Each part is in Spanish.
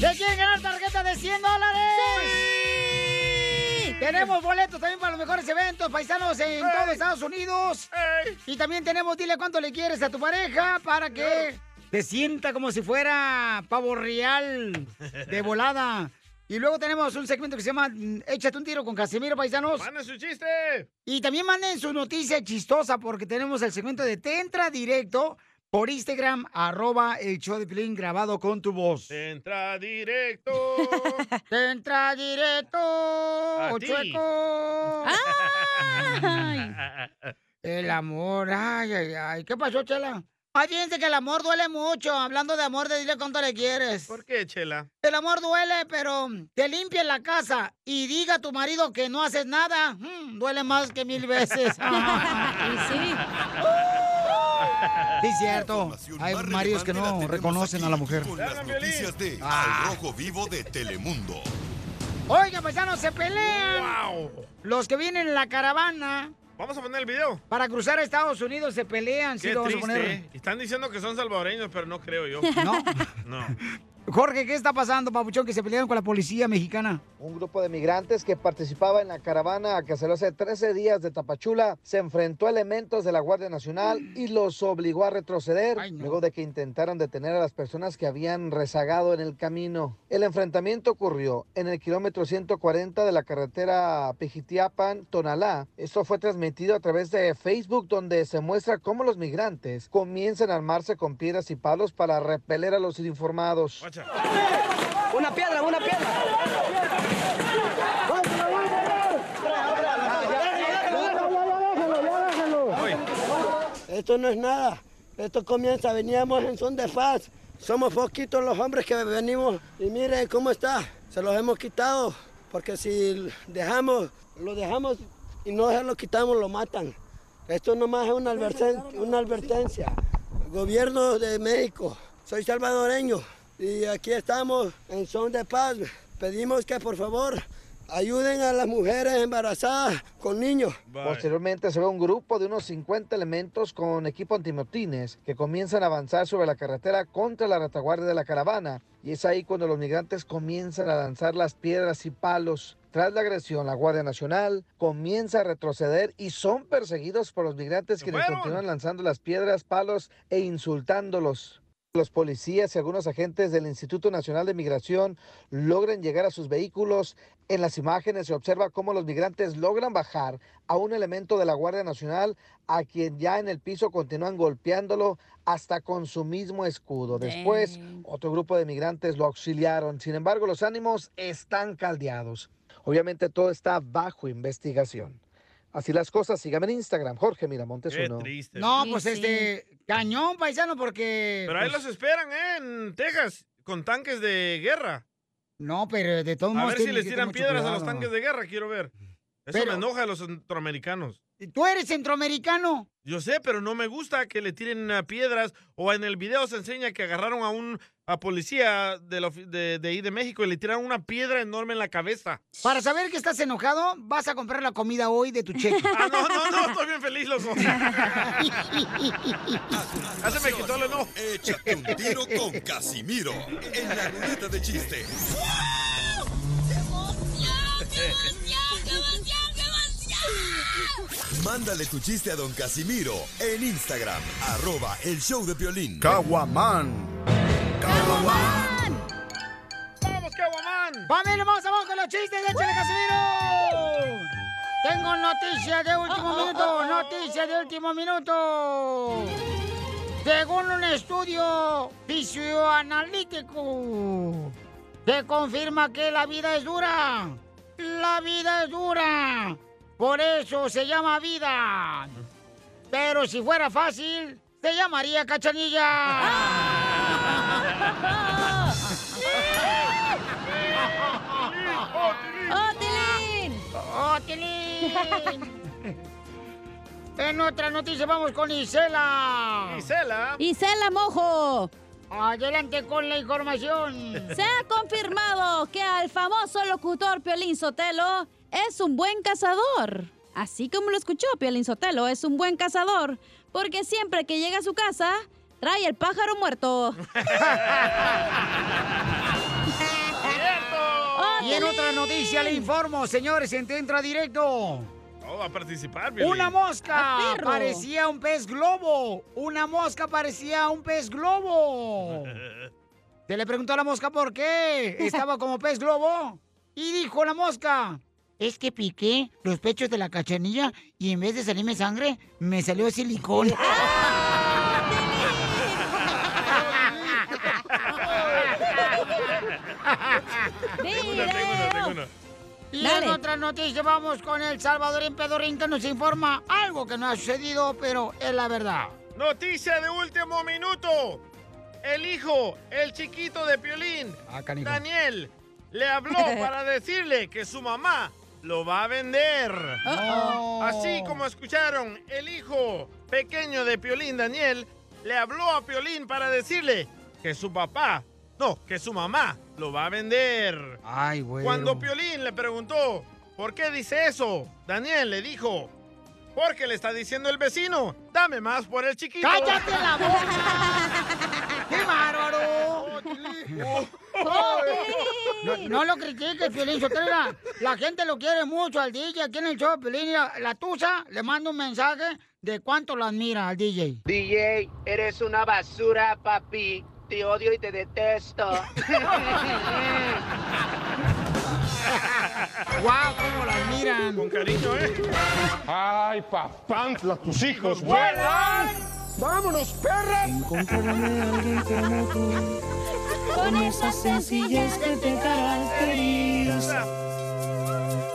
¿Se quieren ganar tarjeta de 100 dólares? ¡Sí! Tenemos boletos también para los mejores eventos, paisanos en todo Estados Unidos. Y también tenemos, dile cuánto le quieres a tu pareja para que te sienta como si fuera pavo real de volada. Y luego tenemos un segmento que se llama mm, Échate un tiro con Casimiro, paisanos. ¡Manden su chiste! Y también manden su noticia chistosa porque tenemos el segmento de Te Entra Directo por Instagram, arroba el show de Pilín grabado con tu voz. Entra directo. Te entra directo, A chueco. El amor, ay, ay, ay. ¿Qué pasó, Chela? Ay, fíjense que el amor duele mucho. Hablando de amor, de dile cuánto le quieres. ¿Por qué, Chela? El amor duele, pero te limpia la casa y diga a tu marido que no haces nada. mm, duele más que mil veces. sí. Sí, cierto. Hay maridos que no reconocen a la mujer. Con las noticias de Ah. Al Rojo Vivo de Telemundo. Oiga, paisanos, se pelean. Los que vienen en la caravana Vamos a poner el video. para cruzar a Estados Unidos se pelean. Sí, Qué lo vamos a triste. poner. ¿eh? Están diciendo que son salvadoreños, pero no creo yo. No. No. Jorge, ¿qué está pasando, papuchón, que se pelearon con la policía mexicana? Un grupo de migrantes que participaba en la caravana que salió hace 13 días de Tapachula se enfrentó a elementos de la Guardia Nacional y los obligó a retroceder luego de que intentaron detener a las personas que habían rezagado en el camino. El enfrentamiento ocurrió en el kilómetro 140 de la carretera Pijitiapan-Tonalá. Esto fue transmitido a través de Facebook donde se muestra cómo los migrantes comienzan a armarse con piedras y palos para repeler a los informados. Una piedra, una piedra. Esto no es nada. Esto comienza, veníamos en son de paz. Somos poquitos los hombres que venimos y mire cómo está. Se los hemos quitado porque si dejamos, lo dejamos y no se lo quitamos, lo matan. Esto nomás es una advertencia. Una advertencia. Gobierno de México, soy salvadoreño y aquí estamos en son de paz. Pedimos que por favor ayuden a las mujeres embarazadas con niños. Posteriormente se ve un grupo de unos 50 elementos con equipo antimotines que comienzan a avanzar sobre la carretera contra la retaguardia de la caravana. Y es ahí cuando los migrantes comienzan a lanzar las piedras y palos. Tras la agresión, la Guardia Nacional comienza a retroceder y son perseguidos por los migrantes quienes continúan lanzando las piedras, palos e insultándolos. Los policías y algunos agentes del Instituto Nacional de Migración logran llegar a sus vehículos. En las imágenes se observa cómo los migrantes logran bajar a un elemento de la Guardia Nacional a quien ya en el piso continúan golpeándolo hasta con su mismo escudo. Después, otro grupo de migrantes lo auxiliaron. Sin embargo, los ánimos están caldeados. Obviamente todo está bajo investigación. Así las cosas, síganme en Instagram, Jorge Miramontes Qué uno. triste. No, pues este, cañón, paisano, porque... Pero ahí pues, los esperan, ¿eh? En Texas, con tanques de guerra. No, pero de todos A modos... ver si les tiran piedras a los tanques de guerra, quiero ver. Eso Pero- me enoja a los centroamericanos. Tú eres centroamericano. Yo sé, pero no me gusta que le tiren uh, piedras. O en el video se enseña que agarraron a un a policía de, la de, de ahí de México y le tiraron una piedra enorme en la cabeza. Para saber que estás enojado, vas a comprar la comida hoy de tu cheque. Ah, no, no, no, estoy bien feliz, loco. Ya se me quitó el enojo. Échate un tiro con Casimiro en la ruleta de chiste. Mándale tu chiste a don Casimiro en Instagram, arroba el show de violín. Caguaman. ¡Vamos, Caguamán! ¡Familia, vamos abajo con los chistes de Chile Casimiro! Tengo noticias de último minuto, noticias de último minuto. Según un estudio fisioanalítico, se confirma que la vida es dura. La vida es dura. Por eso se llama vida. Pero si fuera fácil, se llamaría cachanilla. ¡Otilín! ¡Otilín! En otra noticia vamos con Isela. Isela. Isela Mojo. Adelante con la información. Se ha confirmado que al famoso locutor Piolín Sotelo es un buen cazador. Así como lo escuchó Piolín Sotelo, es un buen cazador. Porque siempre que llega a su casa, trae el pájaro muerto. Y en otra noticia le informo, señores, en Entra Directo. Oh, va a participar, Piolín. Una mosca parecía un pez globo. Una mosca parecía un pez globo. Se le preguntó a la mosca por qué estaba como pez globo. Y dijo la mosca, es que piqué los pechos de la cachanilla y en vez de salirme sangre, me salió silicón. Tengo una, tengo una, tengo una. Y Dale. en otra noticia vamos con el Salvadorín Pedorín que nos informa algo que no ha sucedido, pero es la verdad. Noticia de último minuto. El hijo, el chiquito de Piolín, Ah. Daniel, le habló para decirle que su mamá lo va a vender. Así como escucharon, el hijo pequeño de Piolín, Daniel, le habló a Piolín para decirle que su papá, no, que su mamá lo va a vender. Ay, güey. Cuando Piolín le preguntó, ¿por qué dice eso? Daniel le dijo, porque le está diciendo el vecino, dame más por el chiquito. ¡Cállate la boca! ¡Qué bárbaro! No, no lo critiques, Piolín Sotelo. La, la gente lo quiere mucho al DJ aquí en el show, Piolín. La, la Tusa le manda un mensaje de cuánto lo admira al DJ. DJ, eres una basura, papi. Te odio y te detesto. ¡Guau, cómo lo admiran! Con cariño, ¿eh? Ay, papantla, tus hijos ¡Vuelan! ¡Vámonos, perra! Con esa sencillez que te caracteriza.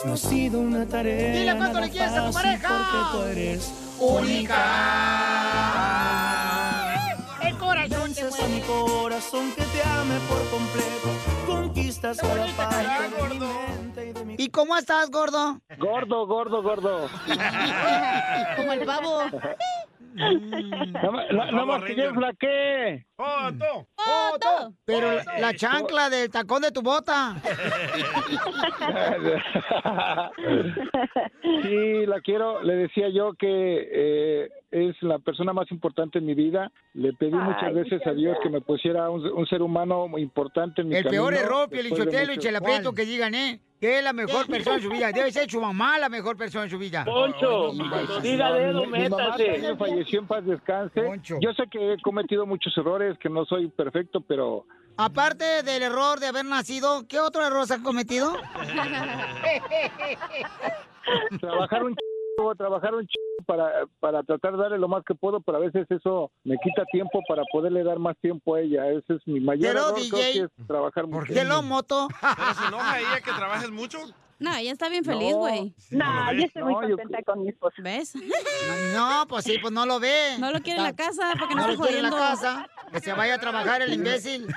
No ha sido una tarea. Dile cuánto nada le quieres a tu pareja. Porque tú eres ¡Única! Corazón que te ame por completo. Conquistas cada parte de mi mente y de mi ¿Y cómo estás, gordo? Gordo, gordo, gordo. Como el pavo. Nada más- na- nada más que yo flaqué. ¡Foto! ¡Foto! Pero la, la chancla del tacón de tu bota. Sí, la quiero. Le decía yo que eh, es la persona más importante en mi vida. Le pedí muchas Ay, veces a Dios que me pusiera un, un ser humano muy importante en mi El peor camino, error, después de Pielichotelo y muchos- Chela Prieto, que digan, ¿eh? Que es la mejor persona en su vida. Debe ser su mamá la mejor persona en su vida. Poncho, mi- diga mi- dedo, mi mamá métase. también falleció en paz descanse. Yo sé que he cometido muchos errores, que no soy perfecto, pero Aparte del error de haber nacido, ¿qué otro error se ha cometido? trabajar un chico, trabajar un chico para, para tratar de darle lo más que puedo, pero a veces eso me quita tiempo para poderle dar más tiempo a ella. Ese es mi mayor Pero, error, creo DJ, que es trabajar mucho. ¿Qué lo moto? ¿Pero se enoja ella que trabajes mucho? No, ella está bien feliz, No. güey. No, yo estoy muy No, yo- contenta con mi esposo. ¿Ves? No, pues sí, pues no lo ve. No lo quiere en la casa porque no, No está lo quiere en la casa. Que se vaya a trabajar el imbécil.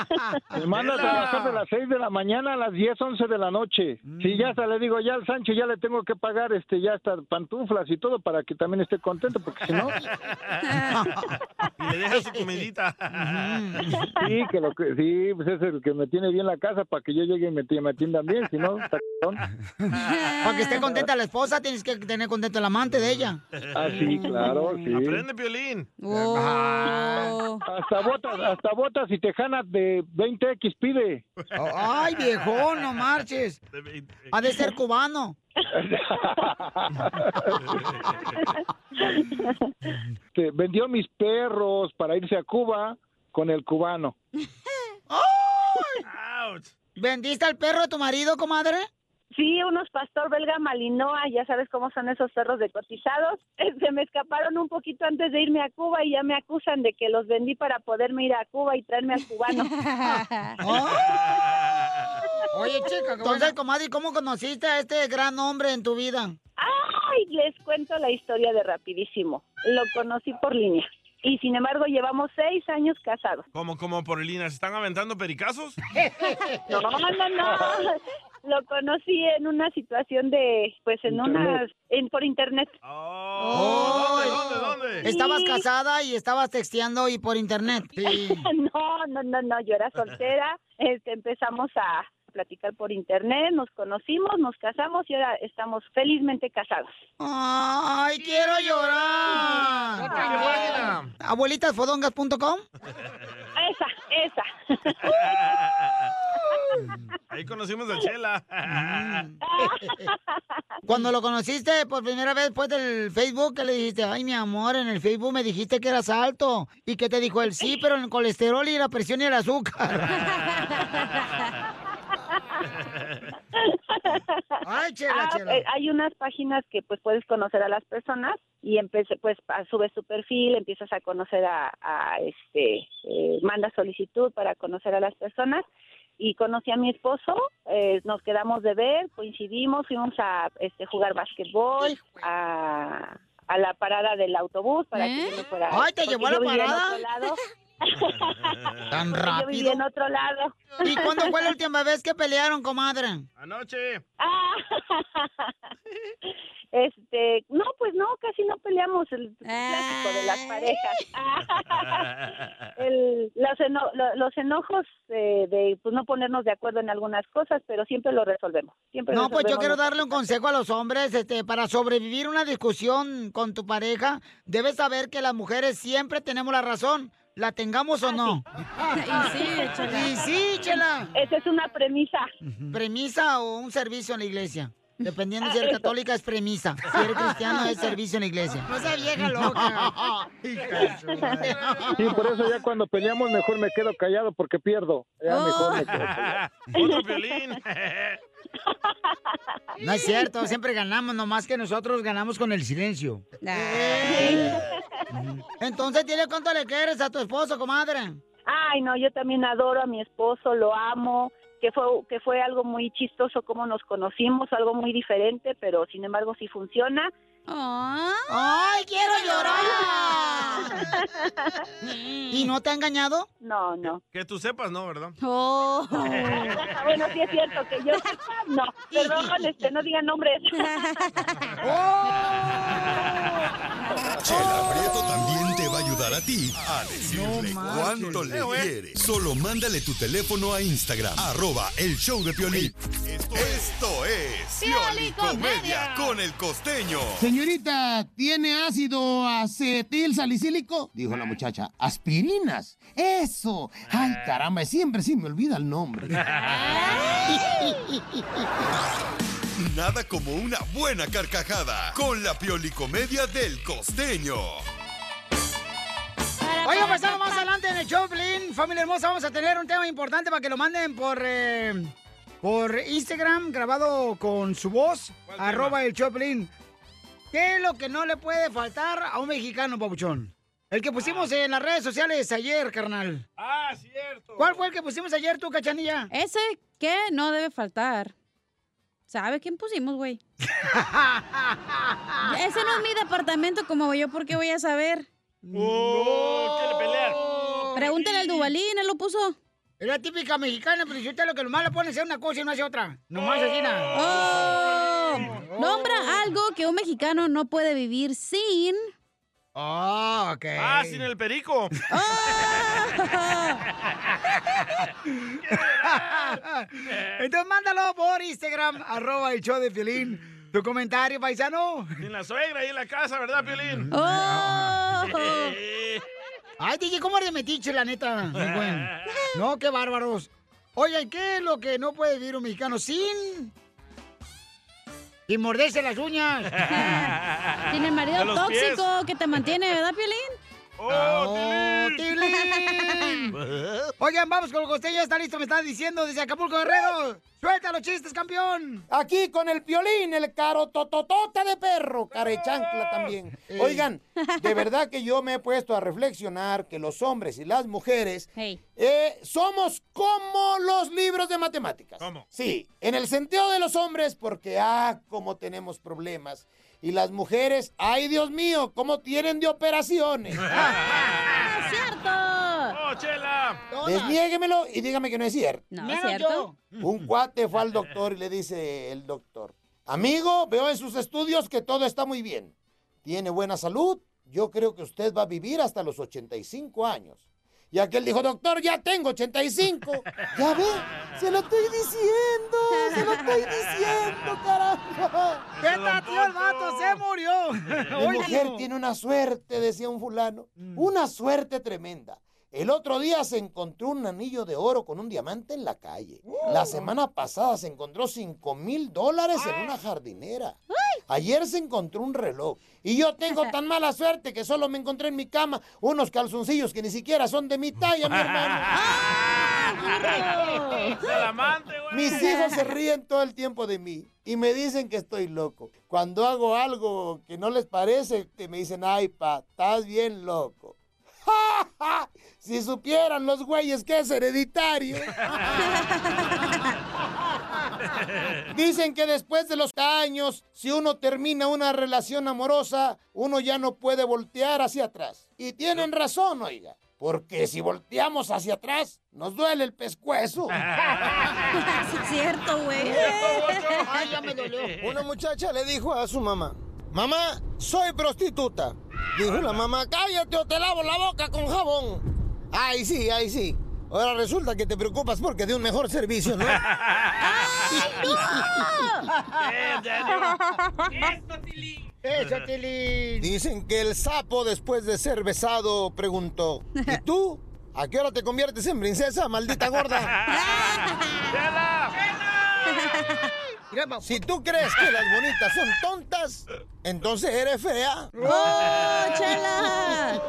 Me manda a trabajar de las 6 de la mañana a las 10, 11 de la noche. Si ya hasta le digo, ya al Sancho ya le tengo que pagar este ya hasta pantuflas y todo para que también esté contento, porque si no... Y le deja su comidita. Sí, que lo que, sí, pues es el que me tiene bien la casa para que yo llegue y me, me atiendan bien, si no... está- Para que esté contenta la esposa, tienes que tener contento el amante de ella. Ah, sí, claro, sí. Aprende, Piolín. Hasta botas, hasta botas y tejanas de 20X pide. Ay, viejo, no marches. Ha de ser cubano. Vendió mis perros para irse a Cuba con el cubano. ¿Vendiste al perro de tu marido, comadre? Sí, unos pastor belga malinoa, ya sabes cómo son esos perros de cotizados. Se me escaparon un poquito antes de irme a Cuba y ya me acusan de que los vendí para poderme ir a Cuba y traerme al cubano. Oye, chica, entonces, comadre, ¿cómo conociste a este gran hombre en tu vida? Ay, les cuento la historia de rapidísimo. Lo conocí por línea. Y sin embargo llevamos seis años casados. ¿Cómo, cómo, Porelina? ¿Se están aventando pericazos? No, no, no. Lo conocí en una situación de, pues en una, en, por internet. Oh, ¿Dónde, dónde? Estabas casada y estabas texteando y por internet. no, no, no, no, yo era soltera. Este, empezamos a platicar por internet, nos conocimos, nos casamos y ahora estamos felizmente casados. ¡Ay, quiero llorar! ¿Abuelitasfodongas.com? Esa, esa. Ahí conocimos a Chela. Cuando lo conociste por primera vez después del Facebook, ¿qué le dijiste? Ay, mi amor, en el Facebook me dijiste que eras alto. ¿Y que te dijo él? Sí, pero en el colesterol y la presión y el azúcar. Ay, chela, Ah, chela. eh, hay unas páginas que pues puedes conocer a las personas y empecé pues subes tu perfil, empiezas a conocer a, a, este, eh, mandas solicitud para conocer a las personas y conocí a mi esposo, eh, nos quedamos de ver, coincidimos, fuimos a este, jugar básquetbol, a, a la parada del autobús para que yo no fuera. ¿Eh? Ay, ¿te llevó a la parada? Tan Porque Yo vivía rápido. en otro lado. ¿Y cuándo fue la última vez que pelearon, comadre? Anoche. Ah, este, no, pues no, casi no peleamos el clásico de las parejas. El- los, eno- lo- los enojos eh, de pues no ponernos de acuerdo en algunas cosas, pero siempre lo resolvemos. Siempre No, pues yo resolvemos quiero darle un consejo a los hombres, este, para sobrevivir una discusión con tu pareja, debes saber que las mujeres siempre tenemos la razón, la tengamos o no. Y sí, Chela. Y sí, chela. Esa es una premisa. Premisa o un servicio en la iglesia. Dependiendo si Ah, eres eso. católica es premisa. Si eres cristiano es servicio en la iglesia. No sea vieja loca. Sí, por eso ya cuando peleamos mejor me quedo callado porque pierdo. Ya mejor me quedo callado. Otro violín. No es cierto, siempre ganamos, nomás que nosotros ganamos con el silencio. Entonces, dile cuánto le quieres a tu esposo, comadre. Ay, no, yo también adoro a mi esposo, lo amo, que fue que fue algo muy chistoso como nos conocimos, algo muy diferente, pero sin embargo sí funciona. ¡Ay, quiero llorar! ¿Y no te ha engañado? No, no. Que tú sepas, ¿no? ¿Verdad? Oh. bueno, sí es cierto que yo sepa, no. Perdón, este, no digan nombres. Chela Prieto también te va a ayudar a ti a decirle No cuánto le Eh, quieres. Solo mándale tu teléfono a Instagram, arroba el show de Piolín. Esto, esto es Pioli Comedia con el costeño. Señorita, ¿tiene ácido acetil salicílico? Dijo la muchacha. Aspirinas. Eso. Ay, caramba, siempre sí me olvida el nombre. Nada como una buena carcajada con la Piolicomedia del costeño. Oiga, pues estamos más adelante en el Choplin. Familia hermosa, vamos a tener un tema importante para que lo manden por, eh, por Instagram, grabado con su voz, arroba el Choplin. ¿Qué es lo que no le puede faltar a un mexicano, papuchón? El que pusimos en las redes sociales ayer, carnal. Ah, cierto. ¿Cuál fue el que pusimos ayer, tú, cachanilla? Ese que no debe faltar. ¿Sabe quién pusimos, güey? Ese no es mi departamento como yo, ¿por qué voy a saber? Oh, quiere pelear. Pregúntale al Dubalín, él lo puso. Es la típica mexicana, pero si usted lo que nomás le pone es hacer una cosa y no hace otra. Nomás así nada. Oh. Nombra algo que un mexicano no puede vivir sin. Oh, ok. Ah, sin el perico. Entonces mándalo por Instagram, arroba el show de Piolín. Tu comentario, paisano. Sin la suegra ahí en la casa, ¿verdad, Piolín? Oh. Ay, DJ, ¿cómo eres de metiche, la neta? No, qué bárbaros. Oye, ¿qué es lo que no puede vivir un mexicano sin... Sin morderse las uñas? Tiene marido pies. tóxico que te mantiene, ¿verdad, Piolín? ¡Oh, Tilín! Oigan, vamos con el costeño, está listo, me están diciendo desde Acapulco Guerrero. Suelta los chistes, campeón. Aquí con el piolín, el caro tototota de perro, carechancla también. Oigan, de verdad que yo me he puesto a reflexionar que los hombres y las mujeres eh, somos como los libros de matemáticas. ¿Cómo? Sí, en el sentido de los hombres, porque ah, como tenemos problemas. Y las mujeres, ay Dios mío, cómo tienen de operaciones. ¡Cierto! ¡Oh, chela! Desniéguemelo y dígame que no es cierto. No, es cierto. Un cuate fue al doctor y le dice el doctor, amigo, veo en sus estudios que todo está muy bien. Tiene buena salud. Yo creo que usted va a vivir hasta los 85 años. Y aquel dijo, doctor, ya tengo 85. Ya ve, se lo estoy diciendo, se lo estoy diciendo. ¡Vete, tío, el vato se murió! Mi mujer tiene una suerte, decía un fulano. Una suerte tremenda. El otro día se encontró un anillo de oro con un diamante en la calle. La semana pasada se encontró 5 mil dólares en una jardinera. Ayer se encontró un reloj. Y yo tengo tan mala suerte que solo me encontré en mi cama unos calzoncillos que ni siquiera son de mi talla, mi hermano. Güey. Mis hijos se ríen todo el tiempo de mí y me dicen que estoy loco. Cuando hago algo que no les parece, me dicen, ay, pa, estás bien loco. Si supieran los güeyes que es hereditario. Dicen que después de los años, si uno termina una relación amorosa, uno ya no puede voltear hacia atrás. Y tienen razón, oiga. Porque si volteamos hacia atrás, nos duele el pescuezo. Sí, es cierto, güey. Ay, ya me dolió. Una muchacha le dijo a su mamá, mamá, soy prostituta. Dijo la mamá, cállate o te lavo la boca con jabón. Ay, sí, ay, sí. Ahora resulta que te preocupas porque de un mejor servicio, ¿no? Dicen que el sapo después de ser besado preguntó, ¿y tú? ¿A qué hora te conviertes en princesa, maldita gorda? Si tú crees que las bonitas son tontas, entonces eres fea. ¡Oh, chela!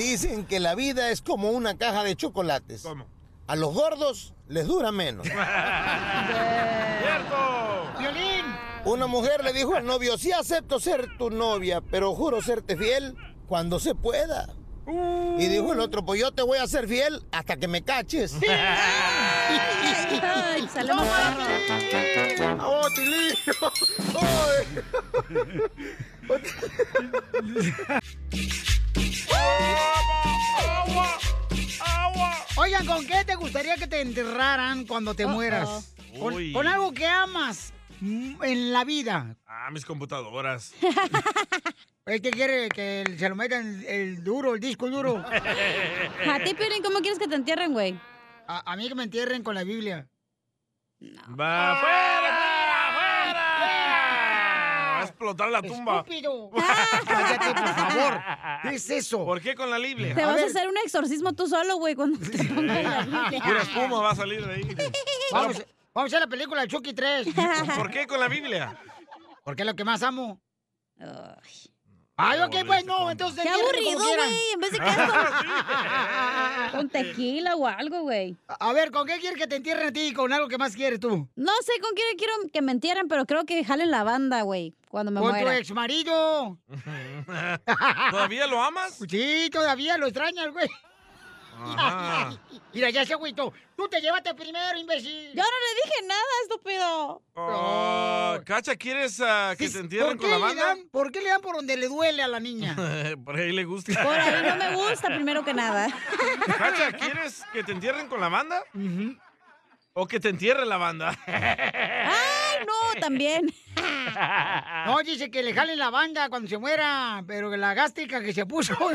Dicen que la vida es como una caja de chocolates. ¿Cómo? A los gordos les dura menos. ¡Cierto! ¡Violín! Una mujer le dijo al novio, sí acepto ser tu novia, pero juro serte fiel cuando se pueda. Y dijo el otro, pues yo te voy a ser fiel hasta que me caches. Ay, sale más perro. ¡Oh, Tilín! Oigan, ¿con qué te gustaría que te enterraran cuando te mueras? Con, Uy. con algo que amas mm, en la vida. Ah, mis computadoras. El que quiere que se lo metan el duro, el disco duro. A ti, Piolín, ¿cómo quieres que te entierren, güey? A, a mí que me entierren con la Biblia. ¡Va afuera! Explotar la tumba. ¡Estúpido! Cállate, por favor. ¿Qué es eso? ¿Por qué con la Biblia? Te vas a hacer un exorcismo tú solo, güey, cuando te pongas la Biblia. Pura espuma va a salir de ahí. Vamos, vamos a hacer la película de Chucky 3. ¿Por qué con la Biblia? Porque es lo que más amo. Ay, ok, pues no, entonces... Qué aburrido, güey. En vez de que esto. Con tequila o algo, güey. A ver, ¿con qué quieres que te entierren a ti? ¿Con algo que más quieres tú? No sé con quién quiero que me entierren, pero creo que jalen la banda, güey, cuando me ¿Con tu muera. ex marido? ¿Todavía lo amas? Sí, todavía lo extrañas, güey. Ajá. Mira, ya se agüito. Tú te llevaste primero, imbécil. Yo no le dije nada, estúpido. Oh, Cacha, ¿quieres ah, que te entierren ¿Por qué, con la banda? dan, ¿Por qué le dan por donde le duele a la niña? Por ahí le gusta. Por ahí no me gusta, primero que nada. Cacha, ¿quieres que te entierren con la banda? ¿O que te entierre la banda? ¡Ay, no! También. No, dice que le jalen la banda cuando se muera, pero la gástrica que se puso.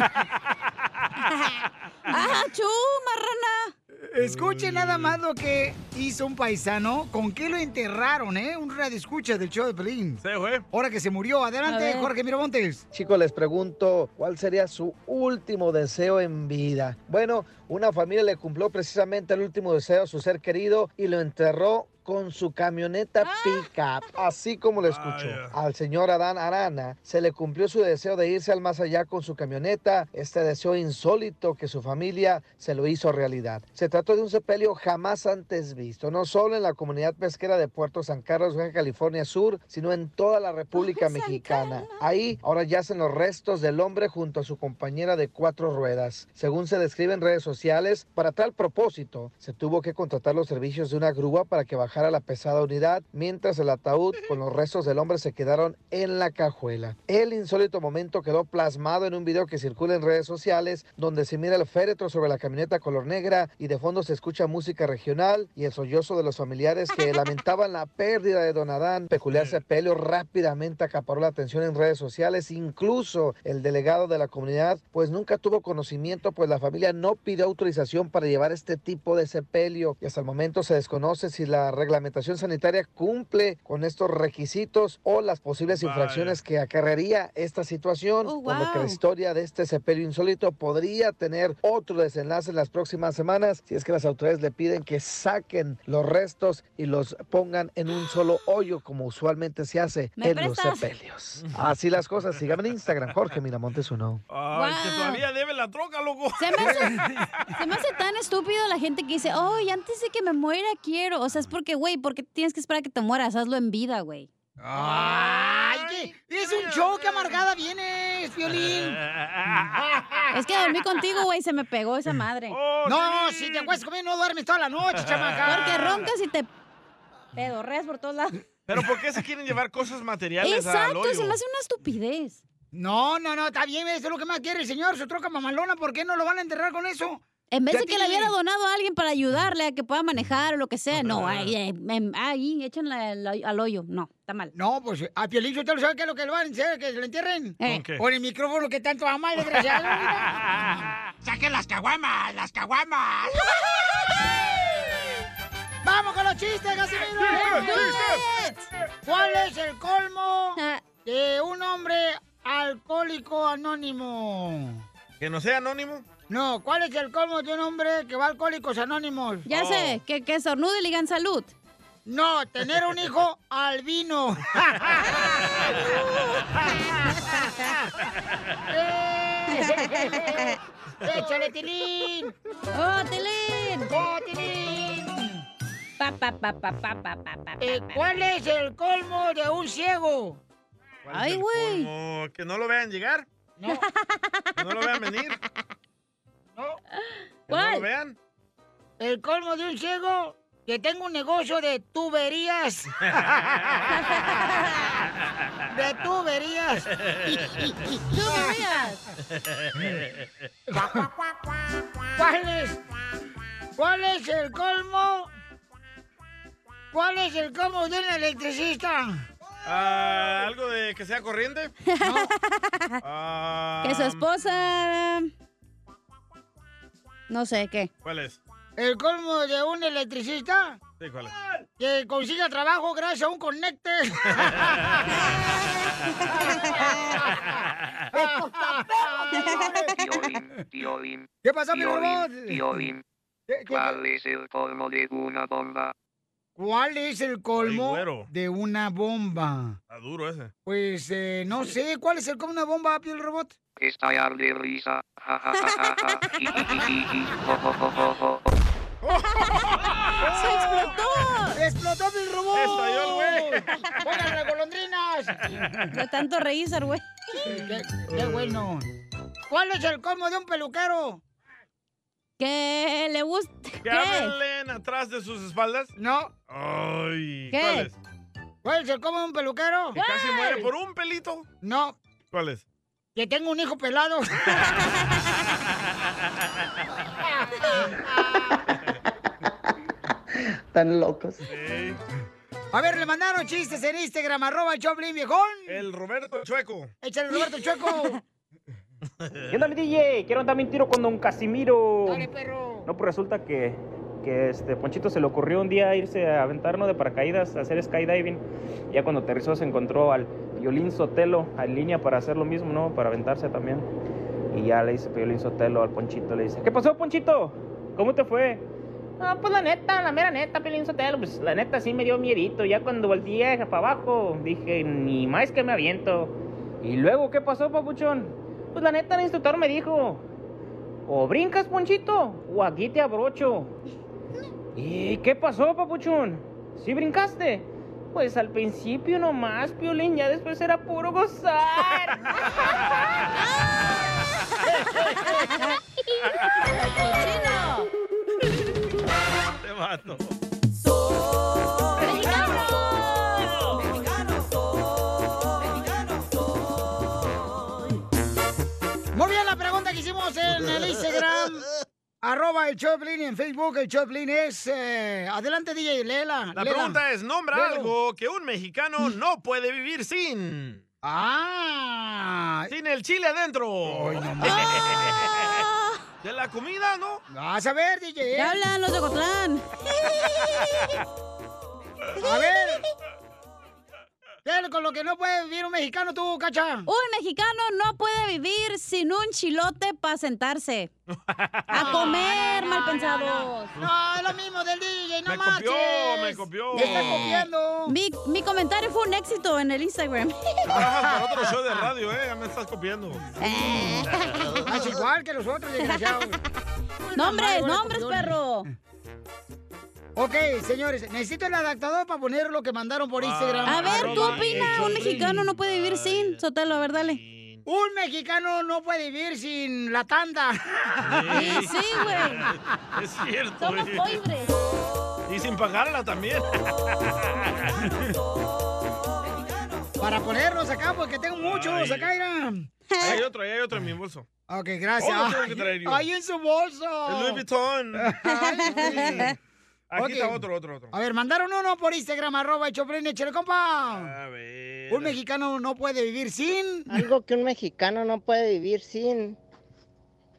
¡Ah, chú, marrana! Escuche nada más lo que hizo un paisano. ¿Con qué lo enterraron, eh? Un radio escucha del show de Pelín. Sí, güey. Ahora que se murió. Adelante. Jorge Miramontes. Chicos, les pregunto, ¿cuál sería su último deseo en vida? Bueno, una familia le cumplió precisamente el último deseo a su ser querido y lo enterró con su camioneta pickup, así como lo escuchó. Al señor Adán Arana se le cumplió su deseo de irse al más allá con su camioneta, este deseo insólito que su familia se lo hizo realidad. Se trató de un sepelio jamás antes visto, no solo en la comunidad pesquera de Puerto San Carlos, Baja California Sur, sino en toda la República Mexicana. Ahí ahora yacen los restos del hombre junto a su compañera de cuatro ruedas. Según se describe en redes sociales, para tal propósito, se tuvo que contratar los servicios de una grúa para que bajara la pesada unidad, mientras el ataúd con los restos del hombre se quedaron en la cajuela. El insólito momento quedó plasmado en un video que circula en redes sociales, donde se mira el féretro sobre la camioneta color negra y de fondo se escucha música regional y el sollozo de los familiares que lamentaban la pérdida de Don Adán. Peculiar sepelio rápidamente acaparó la atención en redes sociales, incluso el delegado de la comunidad, pues nunca tuvo conocimiento, pues la familia no pidió autorización para llevar este tipo de sepelio y hasta el momento se desconoce si la reglamentación sanitaria cumple con estos requisitos o las posibles Vaya. infracciones que acarrearía esta situación, Oh, por lo que la wow. historia de este sepelio insólito podría tener otro desenlace en las próximas semanas si es que las autoridades le piden que saquen los restos y los pongan en un solo hoyo como usualmente se hace ¿Me en los prestas? sepelios. Así las cosas. Síganme en Instagram, Jorge Miramontes uno. Ay, que Wow. todavía debe la troca, loco. Se me, hace, se me hace tan estúpido la gente que dice, oh, y antes de que me muera quiero. O sea, es porque, güey, porque tienes que esperar a que te mueras. Hazlo en vida, güey. ¡Ay, qué! Es un show que amargada vienes, Violín. Es que dormí contigo, güey, se me pegó esa madre. No, si te acuestas conmigo no duermes toda la noche, chamaca. Porque roncas y te pedorreas por todos lados. Pero ¿por qué se quieren llevar cosas materiales al Exacto, se me hace una estupidez. No, no, no, está bien, eso es lo que más quiere el señor, su troca mamalona, ¿por qué no lo van a enterrar con eso? En vez de que le hubiera donado a alguien para ayudarle a que pueda manejar o lo que sea, no, ahí, ahí, em, ahí échenle al, al hoyo. No, está mal. No, pues a Piolín usted lo sabe qué es lo que lo van a hacer, que lo entierren. Eh. ¿Con qué? Con el micrófono que tanto ama el desgraciado. ¡Saquen las caguamas! ¡Las caguamas! ¡Vamos con los chistes, Casimiro! ¡Chistes, chistes! ¿Cuál es el colmo de un hombre alcohólico anónimo? ¿Que no sea anónimo? No, ¿cuál es el colmo de un hombre que va a Alcohólicos Anónimos? Ya sé, que, que estornude y le digan salud. No, tener un hijo albino. ¡Eh! ¡Échale, Tilín! ¡Oh, Tilín! ¡Oh, Tilín! Pa, pa, pa, pa, pa, pa, pa, pa, Eh. ¿Cuál es el colmo de un ciego? ¿Cuál es Ay, güey. ¿Que no lo vean llegar? No. ¿Que no lo vean venir? No. ¿Que no lo vean? El colmo de un ciego que tengo un negocio de tuberías. de tuberías. Tuberías. ¿Cuál es? ¿Cuál es el colmo? ¿Cuál es el colmo de un electricista? Ah, ¿Algo de que sea corriente? Ah, Que su esposa... No sé, ¿qué? ¿Cuál es? ¿El colmo de un electricista? Sí, ¿cuál es? Que consiga trabajo gracias a un conecte. Piolín, Piolín. ¿Qué pasó, mi robot? Piolín. ¿Cuál es el colmo de una bomba? ¿Cuál es el colmo Ay, de una bomba? Está duro ese. Pues eh, no sé, ¿cuál es el colmo de una bomba, piel robot? Estallar de risa. Ja, ja, ja. ¡Se explotó! ¡Explotó mi robot! Estalló el güey. ¡Buenas las golondrinas! De tanto reír, güey. Qué, qué bueno. ¿Cuál es el colmo de un peluquero? Que le gusta... ¿Que ¿Qué? hablen atrás de sus espaldas? No. Ay, ¿Qué? ¿cuál es? ¿Cuál colmo de un peluquero? ¿Que casi muere por un pelito? No, ¿Cuál es? que tengo un hijo pelado. Tan locos. Sí. A ver, le mandaron chistes en Instagram, arroba el Choplin, viejón. El Roberto Chueco. Échale, Roberto Chueco. ¿Qué onda, mi DJ? Quiero darme un tiro con don Casimiro. Dale, perro. No, pues resulta que, que este Ponchito se le ocurrió un día irse a aventarnos de paracaídas, a hacer skydiving. Ya cuando aterrizó se encontró al Violín Sotelo en línea para hacer lo mismo, ¿no? Para aventarse también. Y ya le dice Violín Sotelo al Ponchito, le dice, ¿qué pasó, Ponchito? ¿Cómo te fue? Ah, pues la neta, la mera neta, Piolín Sotelo, pues la neta sí me dio miedito. Ya cuando volteé para abajo, dije, ni más que me aviento. ¿Y luego qué pasó, papuchón? Pues la neta, el instructor me dijo, o brincas, Ponchito, o aquí te abrocho. ¿Y qué pasó, papuchón? ¿Sí brincaste? Pues al principio nomás, Piolín, ya después era puro gozar. Te mato. Arroba el Choplin, y en Facebook el Choplin es... eh, adelante, DJ, léela. La léela. pregunta es, nombra Léelo. algo que un mexicano no puede vivir sin. Ah. Sin el chile adentro. De la comida, ¿no? Vas a ver, DJ. ¿Qué hablan los de Cotlán? A ver. ¿Qué es con lo que no puede vivir un mexicano tú, cacha? Un mexicano no puede vivir sin un chilote para sentarse. A comer, mal pensados. No, es lo mismo del DJ, no Me marches. copió, me copió. Te está copiando. Mi, mi comentario fue un éxito en el Instagram. Trabajas para otro show de radio, ¿eh? Ya me estás copiando. Es igual que los otros, desgraciados. Nombres, nombres, perro. Ok, señores, necesito el adaptador para poner lo que mandaron por Instagram. A ver, ¿tú opinas? Un mexicano no puede vivir sin. Sotelo, a ver, dale. Un mexicano no puede vivir sin la tanda. Sí, sí, güey. Es cierto. Somos eh. pobres. Y sin pagarla también. Para ponerlos acá, porque tengo muchos acá. Ahí hay otro, hay otro en mi bolso. Ok, gracias. Oh, lo tengo que traer yo. Ay, en su bolso. El Louis Vuitton. Ay, sí. Aquí está otro, otro, otro. A ver, mandaron uno por Instagram, arroba Choplin, échale, compa. A ver. Un mexicano no puede vivir sin... Algo que un mexicano no puede vivir sin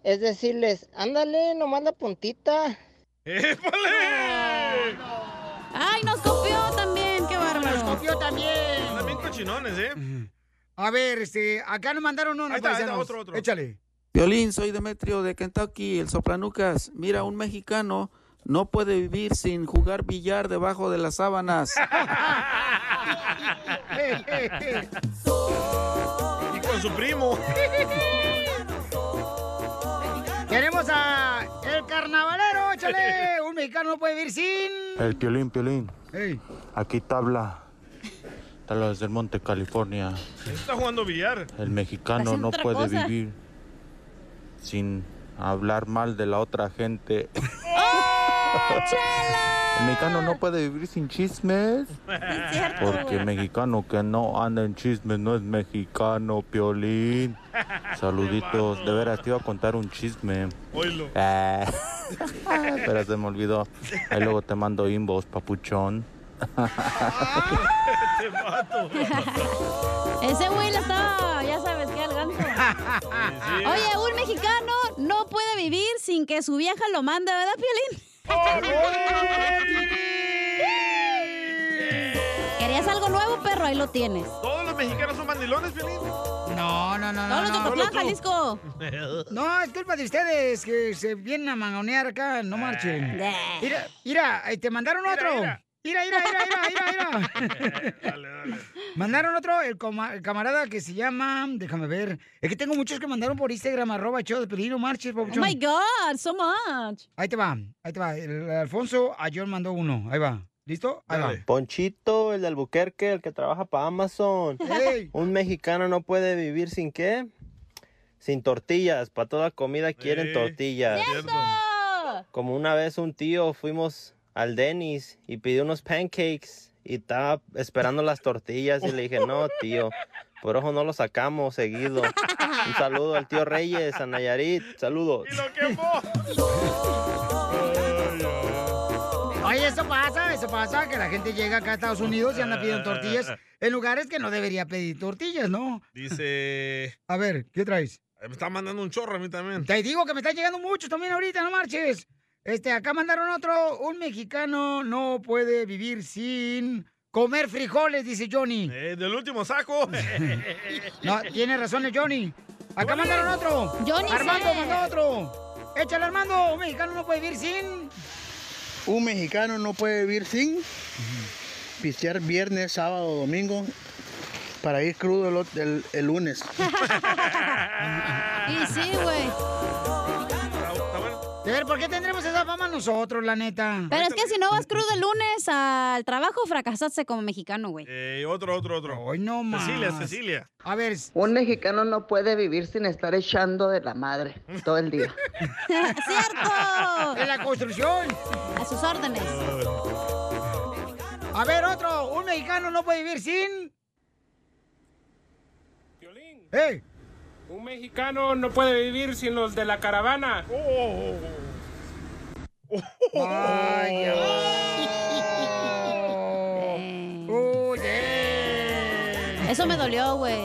es decirles, ándale, nomás la puntita. ¡Épale! Ay, nos copió también, qué bárbaro. Nos copió también. También cochinones, ¿eh? A ver, este, acá nos mandaron uno, Ahí está, ahí está, otro, otro. Échale. Violín, soy Demetrio de Kentucky, el soplanucas. Mira, un mexicano no puede vivir sin jugar billar debajo de las sábanas. Y con su primo. Tenemos a el carnavalero, échale. Un mexicano no puede vivir sin... El piolín, piolín. Aquí tabla. Tabla desde el Monte, California. Está jugando billar. El mexicano no puede cosa. vivir sin hablar mal de la otra gente. El mexicano no puede vivir sin chismes. Porque mexicano que no anda en chismes no es mexicano, piolín. Saluditos. De veras, te iba a contar un chisme. Oílo. Eh, Pero se me olvidó. Ahí luego te mando inbox, papuchón. Te mato. Ese güey la estaba, ya sabes qué, al ganso. Oye, un mexicano no puede vivir sin que su vieja lo mande, ¿verdad, Piolín? ¿Querías algo nuevo, perro? Ahí lo tienes. ¿Todos los mexicanos son mandilones, Piolín? No, no, no, no. Los de no. Cotlán, Jalisco. No, es culpa de ustedes que se vienen a mangonear acá, no marchen. Mira, mira, eh, te mandaron otro. Mira, mira, mira, mira, mira, mira. Mandaron otro, el, coma- el camarada que se llama, déjame ver, es que tengo muchos que mandaron por Instagram, arroba show de Pelín, no marches, Oh my God, so much. Ahí te va, ahí te va. El Alfonso Ayón mandó uno, ahí va. ¿Listo? Ahí va. Ponchito, el de Albuquerque, el que trabaja para Amazon. Un mexicano no puede vivir sin qué? Sin tortillas. Para toda comida quieren tortillas. cierto. Como una vez un tío fuimos al Denny's y pidió unos pancakes y estaba esperando las tortillas y le dije, no, tío, por ojo no lo sacamos seguido. Un saludo al tío Reyes, a Nayarit. Saludos. Oye, eso pasa, eso pasa, que la gente llega acá a Estados Unidos y anda pidiendo tortillas en lugares que no debería pedir tortillas, ¿no? Dice... A ver, ¿qué traes? Me está mandando un chorro a mí también. Te digo que me están llegando muchos también ahorita, no marches. Este, acá mandaron otro. Un mexicano no puede vivir sin comer frijoles, dice Johnny. Eh, del último saco. No, tiene razón el Johnny. Acá mandaron otro. Johnny Armando sé. mandó otro. Échale, Armando. Un mexicano no puede vivir sin. Un mexicano no puede vivir sin pistear viernes, sábado, domingo para ir crudo el- el lunes. Y sí, güey. A ver, ¿por qué tendremos esa fama nosotros, la neta? Pero es que si no vas crudo el lunes al trabajo, fracasaste como mexicano, güey. Eh, otro, otro, otro. Hoy no más. Cecilia, Cecilia. A ver. Un mexicano no puede vivir sin estar echando de la madre todo el día. ¡Cierto! En la construcción. A sus órdenes. A ver, otro. Un mexicano no puede vivir sin. ¡Ey! Un mexicano no puede vivir sin los de la caravana. Vaya. Uy, Eso me dolió, güey.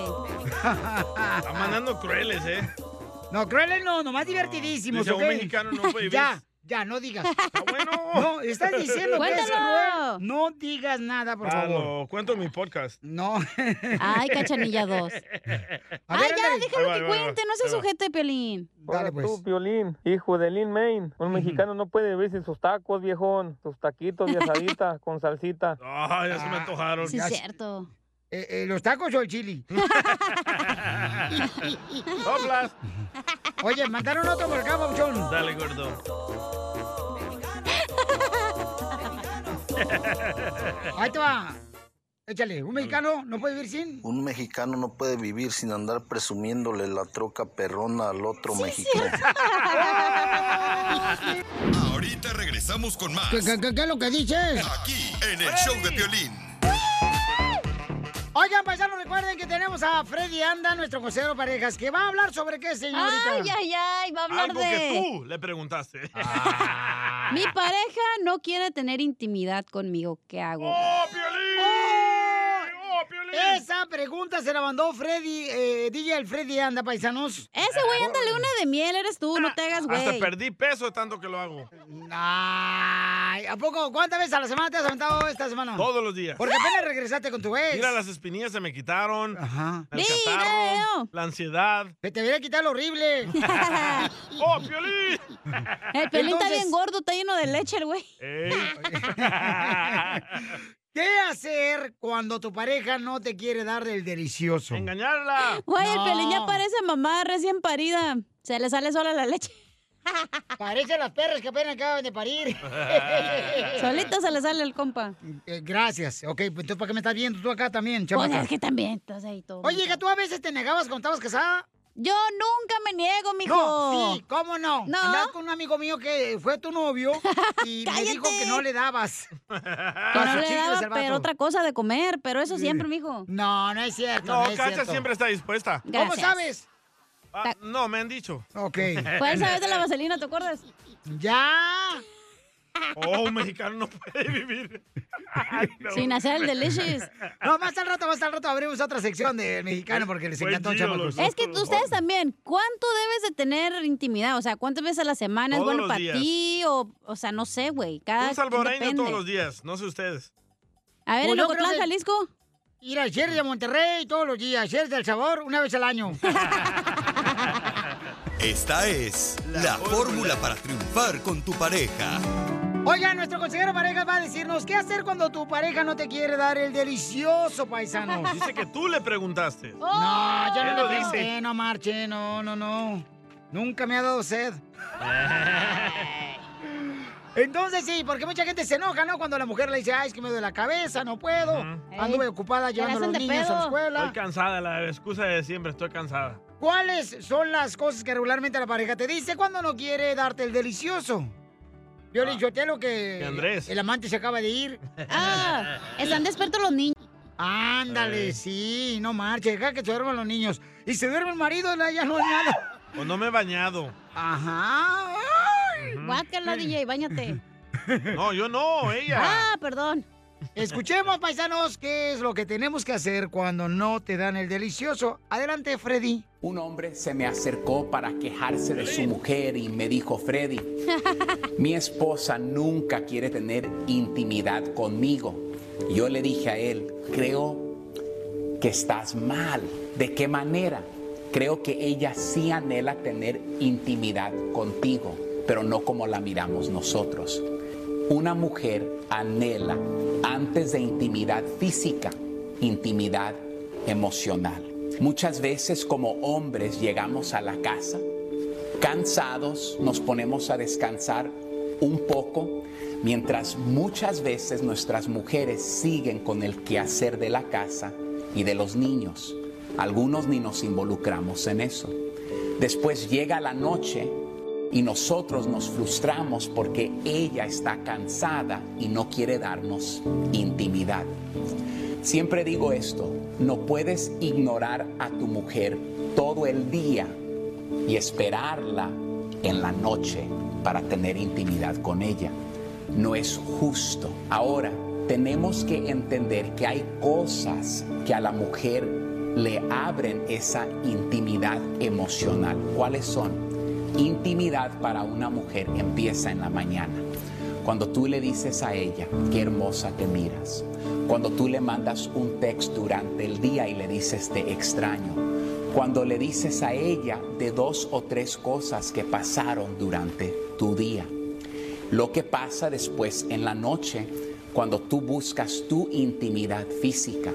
Están mandando crueles, ¿eh? No, crueles no, nomás divertidísimos, Dice, un ¿ok? mexicano no puede vivir. Ya, ya, no digas. No, estás diciendo que es Cuéntalo. cruel. No digas nada, por Ah, favor. cuento en mi podcast. No. Ay, cachanilla 2. A Ay, ver, ya, déjalo va, que va, ahí va. cuente, no se sujete, Piolín. Hola pues. tú, Piolín, hijo de Lin Main. Un mexicano no puede vivir sin sus tacos, viejón. Sus taquitos de asadita con salsita. Ah, ya se me antojaron. Sí, es cierto. Eh, eh, ¿Los tacos o el chili? Soplas. Oye, mandaron otro por acá, Pauchón. Dale, gordo. Ahí te va. Échale, un mexicano no puede vivir sin. Un mexicano no puede vivir sin andar presumiéndole la troca perrona al otro mexicano. Ahorita regresamos con más. ¿Qué, qué, qué- qué es lo que dices? Aquí, en el show de Piolín. Oigan, paisanos, recuerden que tenemos a Freddy Anda, nuestro consejero de parejas, que va a hablar sobre qué, señorita. Ay, ay, ay, va a hablar Algo de... que tú le preguntaste. Mi pareja no quiere tener intimidad conmigo. ¿Qué hago? ¡Oh, Piolín! Esa pregunta se la mandó Freddy, eh, DJ el Freddy Anda, paisanos. Ese güey, ándale una de miel, eres tú, no te hagas, Hasta güey. perdí peso de tanto que lo hago. Ay, ¿a poco? ¿Cuántas veces a la semana te has aventado esta semana? Todos los días. Porque apenas regresaste con tu ex. Mira, las espinillas se me quitaron. Ajá. El catarro, la ansiedad. Que te hubiera quitado lo horrible. ¡Oh, Piolín! El pelín está bien gordo, está lleno de leche, el güey. ¿Qué hacer cuando tu pareja no te quiere dar del delicioso? ¡Engañarla! Güey, el No. pelín ya parece mamá recién parida. Se le sale sola la leche. Parece las perras que apenas acaban de parir. Solita se le sale el compa. Eh, gracias. Ok, pues entonces ¿para qué me estás viendo tú acá también, Pues chamaca? es que también estás ahí todo. Oye, que tú a veces te negabas cuando estabas casada. Yo nunca me niego, mijo. No, sí, ¿cómo no? No. Andabas con un amigo mío que fue tu novio y me dijo que no le dabas. Que no le daba, pero otra cosa de comer, pero eso siempre, mijo. No, no es cierto. No, No, es Cacha cierto. siempre está dispuesta. ¿Cómo sabes? Ah, no, me han dicho. Ok. ¿Cuál sabes de la vaselina, te acuerdas? ¡Ya! Oh, un mexicano no puede vivir. Ay, no. Sin hacer el delicious. No, más al rato, más al rato abrimos otra sección de mexicano porque les Buen encantó, chamacos. Es que ustedes también, ¿cuánto debes de tener intimidad? O sea, ¿cuántas veces a la semana es bueno para días. ti? O, o sea, no sé, güey. Cada Un salvadoreño todos los días, no sé ustedes. A ver, Pues en Ocotlán, que- Jalisco. Ir al Sherry de Monterrey todos los días, Sherry del Sabor una vez al año. Esta es la fórmula para triunfar con tu pareja. Oiga, nuestro consejero pareja va a decirnos qué hacer cuando tu pareja no te quiere dar el delicioso, paisanos. Dice que tú le preguntaste. No, yo no lo le dice. pregunté, no marche, no, no, no. Nunca me ha dado sed. Entonces sí, porque mucha gente se enoja, ¿no? Cuando la mujer le dice, ay, es que me duele la cabeza, no puedo. Anduve ocupada llevando a los niños a la pedo. escuela. Estoy cansada, la excusa de siempre, estoy cansada. ¿Cuáles son las cosas que regularmente la pareja te dice cuando no quiere darte el delicioso? Yo le dije, lo que Andrés. el amante se acaba de ir. Ah, están despiertos los niños. Ándale, sí, no marche, deja que se duerman los niños. Y se duerme el marido, la- ya no es nada. O no me he bañado. Ajá. ay. Guácala, DJ, bañate. No, yo no, ella. Ah, perdón. Escuchemos, paisanos, qué es lo que tenemos que hacer cuando no te dan el delicioso. Adelante, Freddy. Un hombre se me acercó para quejarse de su mujer y me dijo, Freddy, mi esposa nunca quiere tener intimidad conmigo. Yo le dije a él, creo que estás mal. ¿De qué manera? Creo que ella sí anhela tener intimidad contigo, pero no como la miramos nosotros. Una mujer anhela, antes de intimidad física, intimidad emocional. Muchas veces como hombres llegamos a la casa, cansados, nos ponemos a descansar un poco, mientras muchas veces nuestras mujeres siguen con el quehacer de la casa y de los niños. Algunos ni nos involucramos en eso. Después llega la noche y nosotros nos frustramos porque ella está cansada y no quiere darnos intimidad. Siempre digo esto, no puedes ignorar a tu mujer todo el día y esperarla en la noche para tener intimidad con ella. No es justo. Ahora, tenemos que entender que hay cosas que a la mujer le abren esa intimidad emocional. ¿Cuáles son? Intimidad para una mujer empieza en la mañana. Cuando tú le dices a ella, qué hermosa te miras. Cuando tú le mandas un texto durante el día y le dices, te extraño. Cuando le dices a ella de dos o tres cosas que pasaron durante tu día. Lo que pasa después en la noche, cuando tú buscas tu intimidad física,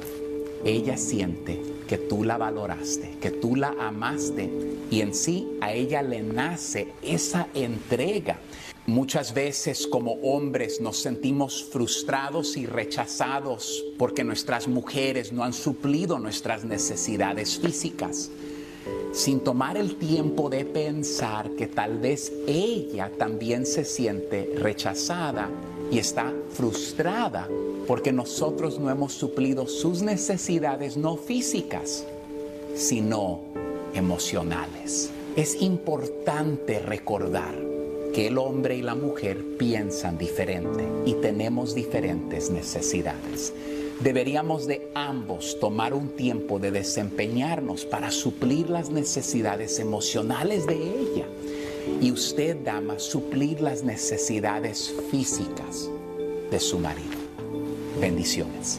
ella siente que tú la valoraste, que tú la amaste y en sí a ella le nace esa entrega. Muchas veces como hombres nos sentimos frustrados y rechazados porque nuestras mujeres no han suplido nuestras necesidades físicas, sin tomar el tiempo de pensar que tal vez ella también se siente rechazada y está frustrada porque nosotros no hemos suplido sus necesidades no físicas, sino emocionales. Es importante recordar que el hombre y la mujer piensan diferente y tenemos diferentes necesidades. Deberíamos de ambos tomar un tiempo de desempeñarnos para suplir las necesidades emocionales de ella y usted, dama, suplir las necesidades físicas de su marido. Bendiciones.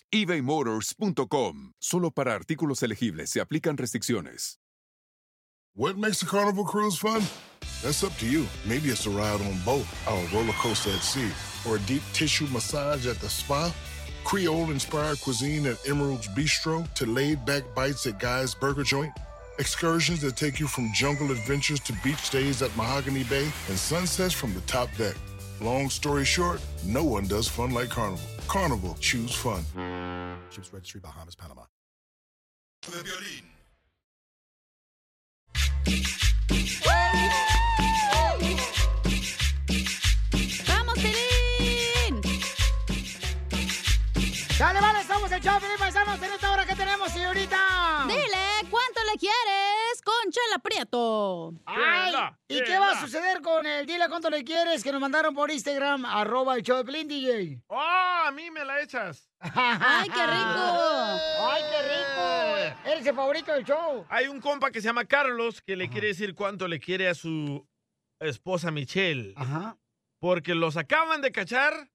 ebaymotors.com. Solo para artículos elegibles se aplican restricciones. What makes a carnival cruise fun? That's up to you. Maybe it's a ride on boat, a roller coaster at sea, or a deep tissue massage at the spa. Creole inspired cuisine at Emerald's Bistro to laid back bites at Guy's Burger Joint. Excursions that take you from jungle adventures to beach days at Mahogany Bay and sunsets from the top deck. Long story short, no one does fun like Carnival. Carnival, choose fun. Ships Registry, Bahamas, Panama. De Piolín. ¡Vamos, Pelín! Dale, vale, estamos en Chopin, paisanos, en esta hora que tenemos, señorita. Dile cuánto le quieres con Chela Prieto. Ay, ¿y qué va a suceder con el Dile cuánto le quieres que nos mandaron por Instagram, arroba el show de Pelín, DJ? ¡Oh, a mí me la echas! ¡Ay, qué rico! ¡Ay, qué rico! Eres el favorito del show. Hay un compa que se llama Carlos que le quiere decir cuánto le quiere a su esposa Michelle. Ajá. Porque los acaban de cachar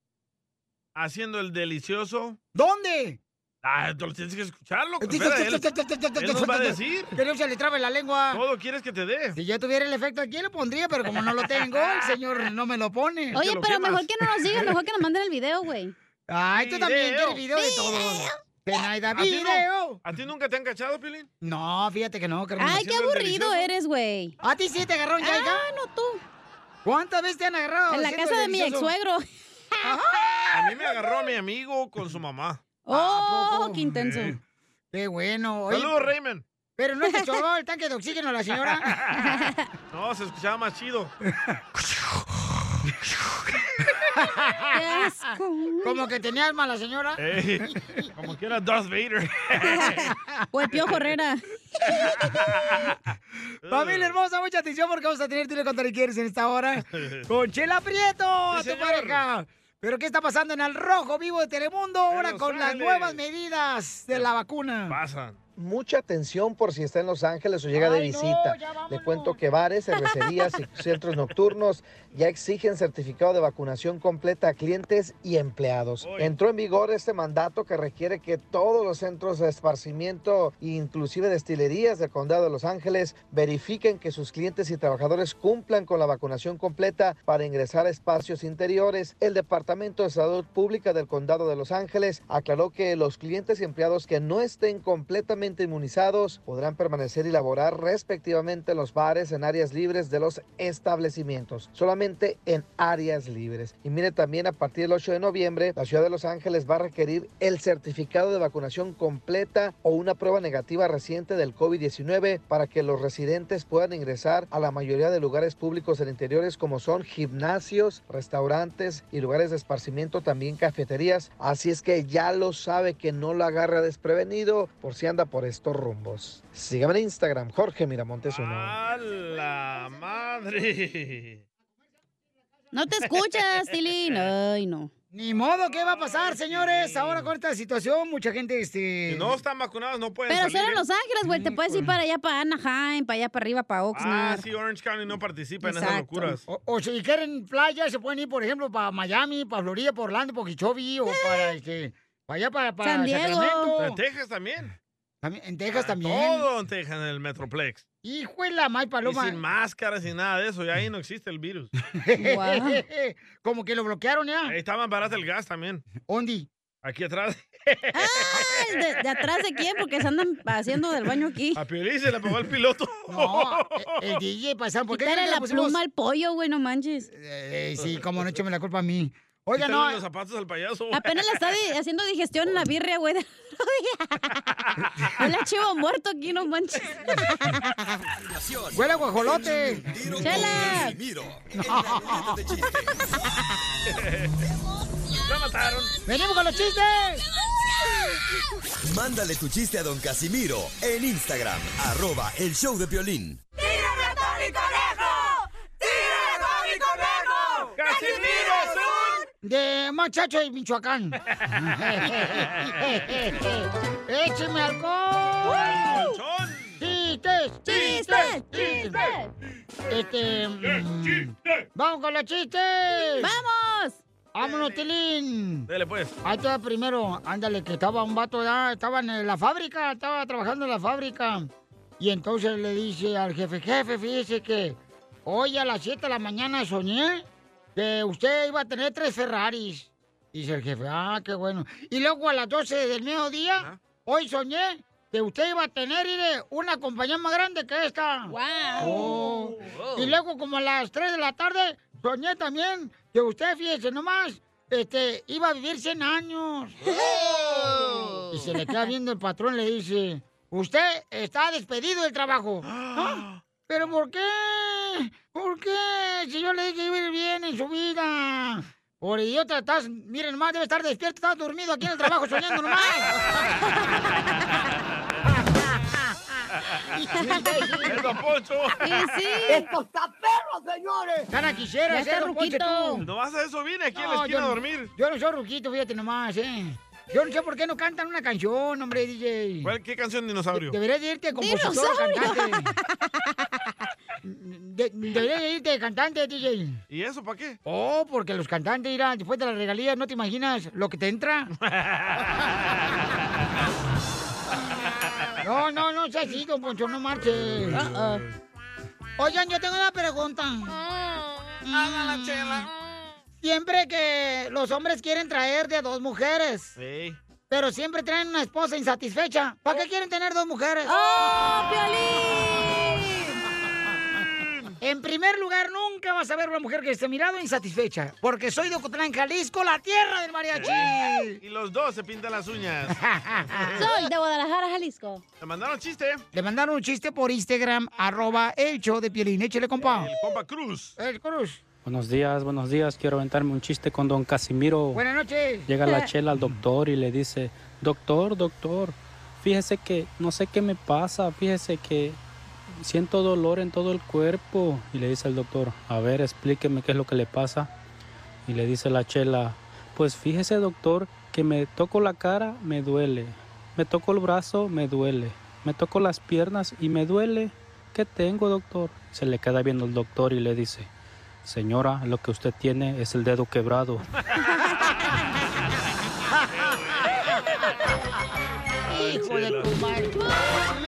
haciendo el delicioso. ¿Dónde? Ah, tú lo tienes que escucharlo. Él, él nos va a decir. Que no se le trabe la lengua. Todo quieres que te dé. Si yo tuviera el efecto aquí, lo pondría, pero como no lo tengo, el señor no me lo pone. Oye, pero mejor que no nos digan, mejor que nos manden el video, güey. Ay, tú también Video. quieres video de todo. Zenaida ¿A ti no? Video. ¿A ti nunca te han cachado, Pilín? No, fíjate que no, carnal. Ay, qué aburrido eres, güey. ¿A ti sí te agarraron, Yaiga? Ah, no tú. ¿Cuántas veces te han agarrado? En la casa de mi ex suegro. A mí me agarró a mi amigo con su mamá. Oh, qué intenso. Qué bueno. Oye, Saludos, Raymond. Pero no te choró el tanque de oxígeno la señora. No, se escuchaba más chido. Como que tenía asma la señora. Ey, como que era Darth Vader. O el Piojo Herrera. Familia hermosa, mucha atención porque vamos a tener Dile Cuánto Le Quieres en esta hora. Con Chela Prieto, a tu pareja. Pero ¿qué está pasando en el rojo vivo de Telemundo ahora con las nuevas medidas de la vacuna? Pasan. Mucha atención por si está en Los Ángeles o llega de Ay, visita. Le cuento que bares, cervecerías y centros nocturnos ya exigen certificado de vacunación completa a clientes y empleados. Entró en vigor este mandato que requiere que todos los centros de esparcimiento, inclusive destilerías del condado de Los Ángeles, verifiquen que sus clientes y trabajadores cumplan con la vacunación completa para ingresar a espacios interiores. El Departamento de Salud Pública del condado de Los Ángeles aclaró que los clientes y empleados que no estén completamente inmunizados podrán permanecer y laborar respectivamente en los bares en áreas libres de los establecimientos, solamente en áreas libres. Y mire también a partir del 8 de noviembre, la ciudad de Los Ángeles va a requerir el certificado de vacunación completa o una prueba negativa reciente del COVID-19 para que los residentes puedan ingresar a la mayoría de lugares públicos en interiores como son gimnasios, restaurantes y lugares de esparcimiento, también cafeterías. Así es que ya lo sabe que no lo agarra desprevenido por si anda por estos rumbos. Sígame en Instagram, Jorge Miramontes uno. ¡A la madre! No te escuchas, Tilín. Ay, no. Ni modo, ¿qué va a pasar, señores? Ahora con esta situación, mucha gente, este... Si no están vacunados, no pueden Pero salir. solo en Los Ángeles, güey. Te puedes ir para allá, para Anaheim, para allá, para arriba, para Ah, Oxnard. sí, Orange County no participa en esas locuras. O, o si quieren playa, se pueden ir, por ejemplo, para Miami, para Florida, para Orlando, para Okeechobee, o para, este, para allá, para, para San Diego. Sacramento. En Texas también. También- En Texas Ah, también. Todo en Texas, en el Metroplex. Hijo de la May Y Paloma. sin máscaras, sin nada de eso. Y ahí no existe el virus. Como que lo bloquearon ya. Ahí está más barato el gas también. ¿Dónde? Aquí atrás. Ay, ¿de, de atrás de quién? Porque se andan haciendo del baño aquí. A Piolín se le pagó el piloto. No, el, el DJ pasaron. ¿Por qué Quítale le la pusimos? pluma al pollo, güey, no manches. Eh, sí, como no, échame la culpa a mí. Oiga, no. los zapatos al payaso. Apenas le está di- haciendo digestión en la birria, güey. a chivo muerto aquí, no manches. Huele a guajolote. ¡Chela! ¡La mataron! ¡Venimos con los chistes! Mándale tu chiste a don Casimiro en Instagram, arroba el show de violín. ¡Tírame a Tony Conejo! ¡Tírame a Tony Conejo! ¡Casimiro. De Machacho de Michoacán. ¡Écheme alcohol! ¡Chistes! ¡Chistes! ¡Chistes! Este... mm, ¡Vamos con los chistes! ¡Vamos! ¡Vámonos, Tilín! Dele, pues. Ahí está primero, ándale, que estaba un vato ya, estaba en la fábrica, estaba trabajando en la fábrica. Y entonces le dice al jefe, jefe, fíjese que hoy a las 7 de la mañana soñé que usted iba a tener tres Ferraris. Dice el jefe, ah, qué bueno. Y luego a las 12 del mediodía, hoy soñé que usted iba a tener una compañía más grande que esta. ¡Wow! Y luego como a las 3 de la tarde, soñé también que usted, fíjese nomás, este, iba a vivir 100 años. Y se le queda viendo el patrón y le dice, usted está despedido del trabajo. "¿Ah? ¿Pero por qué? ¿Por qué? Si yo le dije que iba a ir bien en su vida. Por idiota, estás, miren nomás, debe estar despierto, estás dormido aquí en el trabajo soñando nomás. ¡Es Don Poncho! ¡Esto está perro, señores! Gana quisiera ser Poncho, ruquito. tú. No vas a eso, vine aquí la No, esquina yo a no- dormir. Yo no soy ruquito, fíjate nomás, ¿eh? Yo no sé por qué no cantan una canción, hombre, DJ. ¿Cuál, ¿Qué canción, dinosaurio? Deberías de irte compositor, ¡Dinosaurio! cantante. De- deberías de irte cantante, DJ. ¿Y eso para qué? Oh, porque los cantantes, mira, después de las regalías, ¿no te imaginas lo que te entra? No, no, no seas así, don Poncho, no marches. Oigan, yo tengo una pregunta. Hágala, chela. Siempre que los hombres quieren traer de dos mujeres, Sí. pero siempre traen una esposa insatisfecha. ¿Para qué quieren tener dos mujeres? ¡Oh, En primer lugar, nunca vas a ver una mujer que esté mirado insatisfecha. Porque soy de Ocotlán, Jalisco, la tierra del mariachi. Y los dos se pintan las uñas. Soy de Guadalajara, Jalisco. ¿Le mandaron chiste? Le mandaron un chiste por Instagram, arroba el show de Piolín. Échale, compa. El compa Cruz. El Cruz. Buenos días, buenos días. Quiero aventarme un chiste con don Casimiro. Buenas noches. Llega la chela al doctor y le dice, doctor, doctor, fíjese que no sé qué me pasa, fíjese que siento dolor en todo el cuerpo. Y le dice el doctor, a ver, explíqueme qué es lo que le pasa. Y le dice la chela, pues fíjese doctor que me toco la cara, me duele. Me toco el brazo, me duele. Me toco las piernas y me duele. ¿Qué tengo, doctor? Se le queda viendo el doctor y le dice, señora, lo que usted tiene es el dedo quebrado. Hijo de tu madre.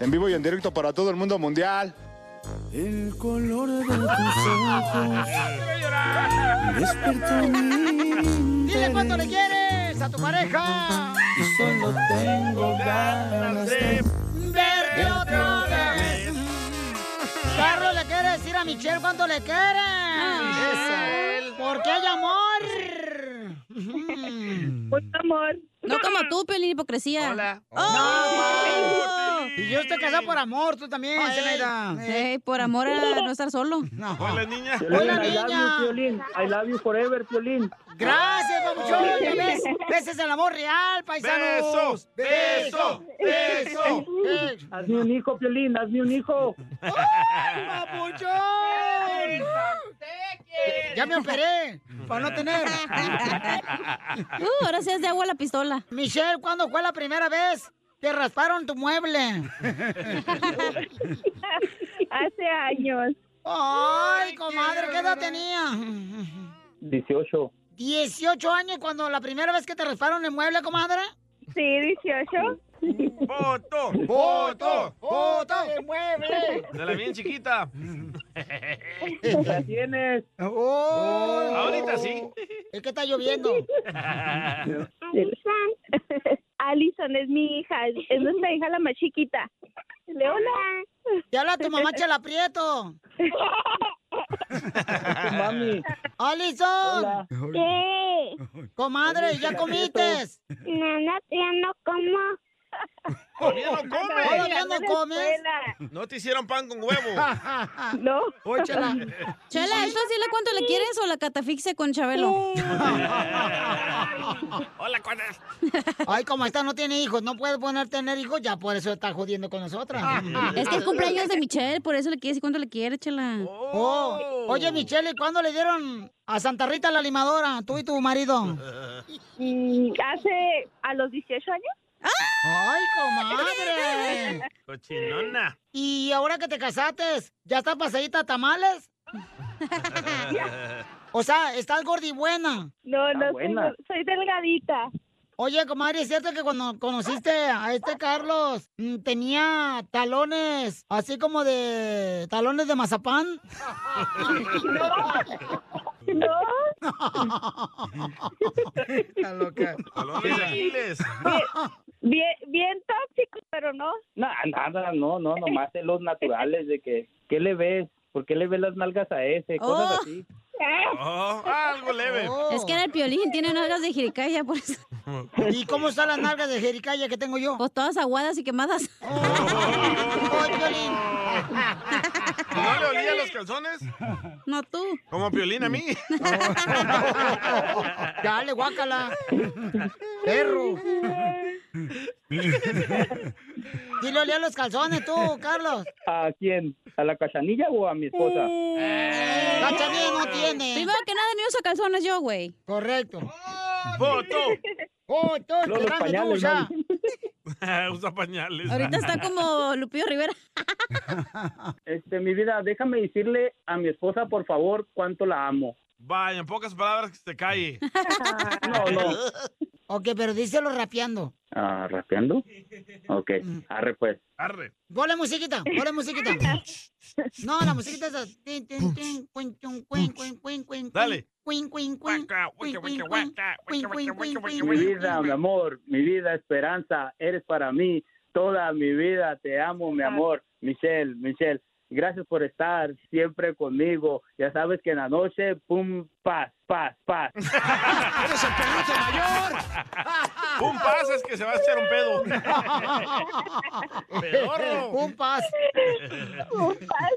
En vivo y en directo para todo el mundo mundial. El color de tus ojos despertó mi Dile cuánto le quieres a tu pareja. Y solo tengo ganas de verte otra vez. Carlos le quiere decir a Michelle cuánto le quiere. Michelle. Porque hay amor. Mucho amor. No como tú, Pelín, hipocresía. Hola. ¡Oh! Y yo estoy casado por amor, tú también, Zenaida. Ey, por amor a no estar solo. Hola, niña. Hola, I love niña. you, Piolín. I love you forever, Piolín. Gracias, papuchón. Ya ves, ese es el amor real, paisanos. Beso, beso, beso. Hazme un hijo, Piolín, hazme un hijo. ¡Papuchón! Ya me operé para no tener. Uh, ahora sí es de agua la pistola. Michelle, ¿cuándo fue la primera vez que rasparon tu mueble? Hace años. Ay, comadre, ¿qué edad tenía? 18. 18 años cuando la primera vez que te rasparon el mueble, comadre. Sí, 18. ¡Foto! ¡Foto! ¡Foto de mueble! De la bien chiquita. ¿La tienes? Oh. Ahorita sí. Es que está lloviendo. Alison es mi hija, es nuestra hija la más chiquita. Dile hola. Te habla tu mamá Chela Prieto. Mami. ¡Alison! ¿Qué? Comadre, ¿ya comiste? No, no, ya no como. Todavía no come. ¿Todavía no comes? No te hicieron pan con huevo. No. Oye, Chela. Chela, ¿esto cuánto le quieres o la catafixia con Chabelo? Hola, cuates. Ay, como esta no tiene hijos, no puede poner tener hijos, ya por eso está jodiendo con nosotras. Es que es cumpleaños de Michelle, por eso le quiere decir cuánto le quiere, Chela. Oh, oye, Michelle, ¿y ¿cuándo le dieron a Santa Rita la limadora, tú y tu marido? Hace a los 18 años. ¡Ay, comadre! Cochinona. ¿Y ahora que te casaste, ya estás pasadita a tamales? O sea, ¿estás gorda y buena? No, no, soy, soy delgadita. Oye, comadre, ¿es cierto que cuando conociste a este Carlos mm, tenía talones así como de talones de mazapán? No. Está loca. De. Bien, bien tóxico, pero no. No, nada, no, no, nomás en los naturales de que, ¿qué le ves? ¿Por qué le ves las nalgas a ese? Cosas Oh. así. Oh, algo leve. Es que era el piolín, tiene nalgas de jericaya, por eso. ¿Y cómo están las nalgas de jericaya que tengo yo? Pues todas aguadas y quemadas. ¡Ay, Piolín! ¿No le olía los calzones? No tú. Como Piolín a mí. Dale, guácala. Perro. ¿Y le olía los calzones tú, Carlos? ¿A quién? ¿A la cachanilla o a mi esposa? Cachanilla no tiene. Primero que nada, ni uso calzones yo, güey. Correcto. ¡Foto! ¡Foto! Esperando pañales, usa. Pañales. Ahorita está como Lupillo Rivera. Este, mi vida, déjame decirle a mi esposa, por favor, cuánto la amo. Vaya, en pocas palabras que se calle. no, no. Ok, pero díselo rapeando. Ah, ¿rapeando? Ok, mm. arre pues. Arre. Ponle musiquita, ponle musiquita. No, la musiquita es así. Dale. Mi vida, mi amor, mi vida, esperanza, eres para mí, toda mi vida, te amo, mi amor. Michelle, Michelle, gracias por estar siempre conmigo. Ya sabes que en la noche, pum, paz, paz, paz. ¡Eres el peluche mayor! Un pase es que se va a echar un pedo. Pedorro. Un pas. Un pas.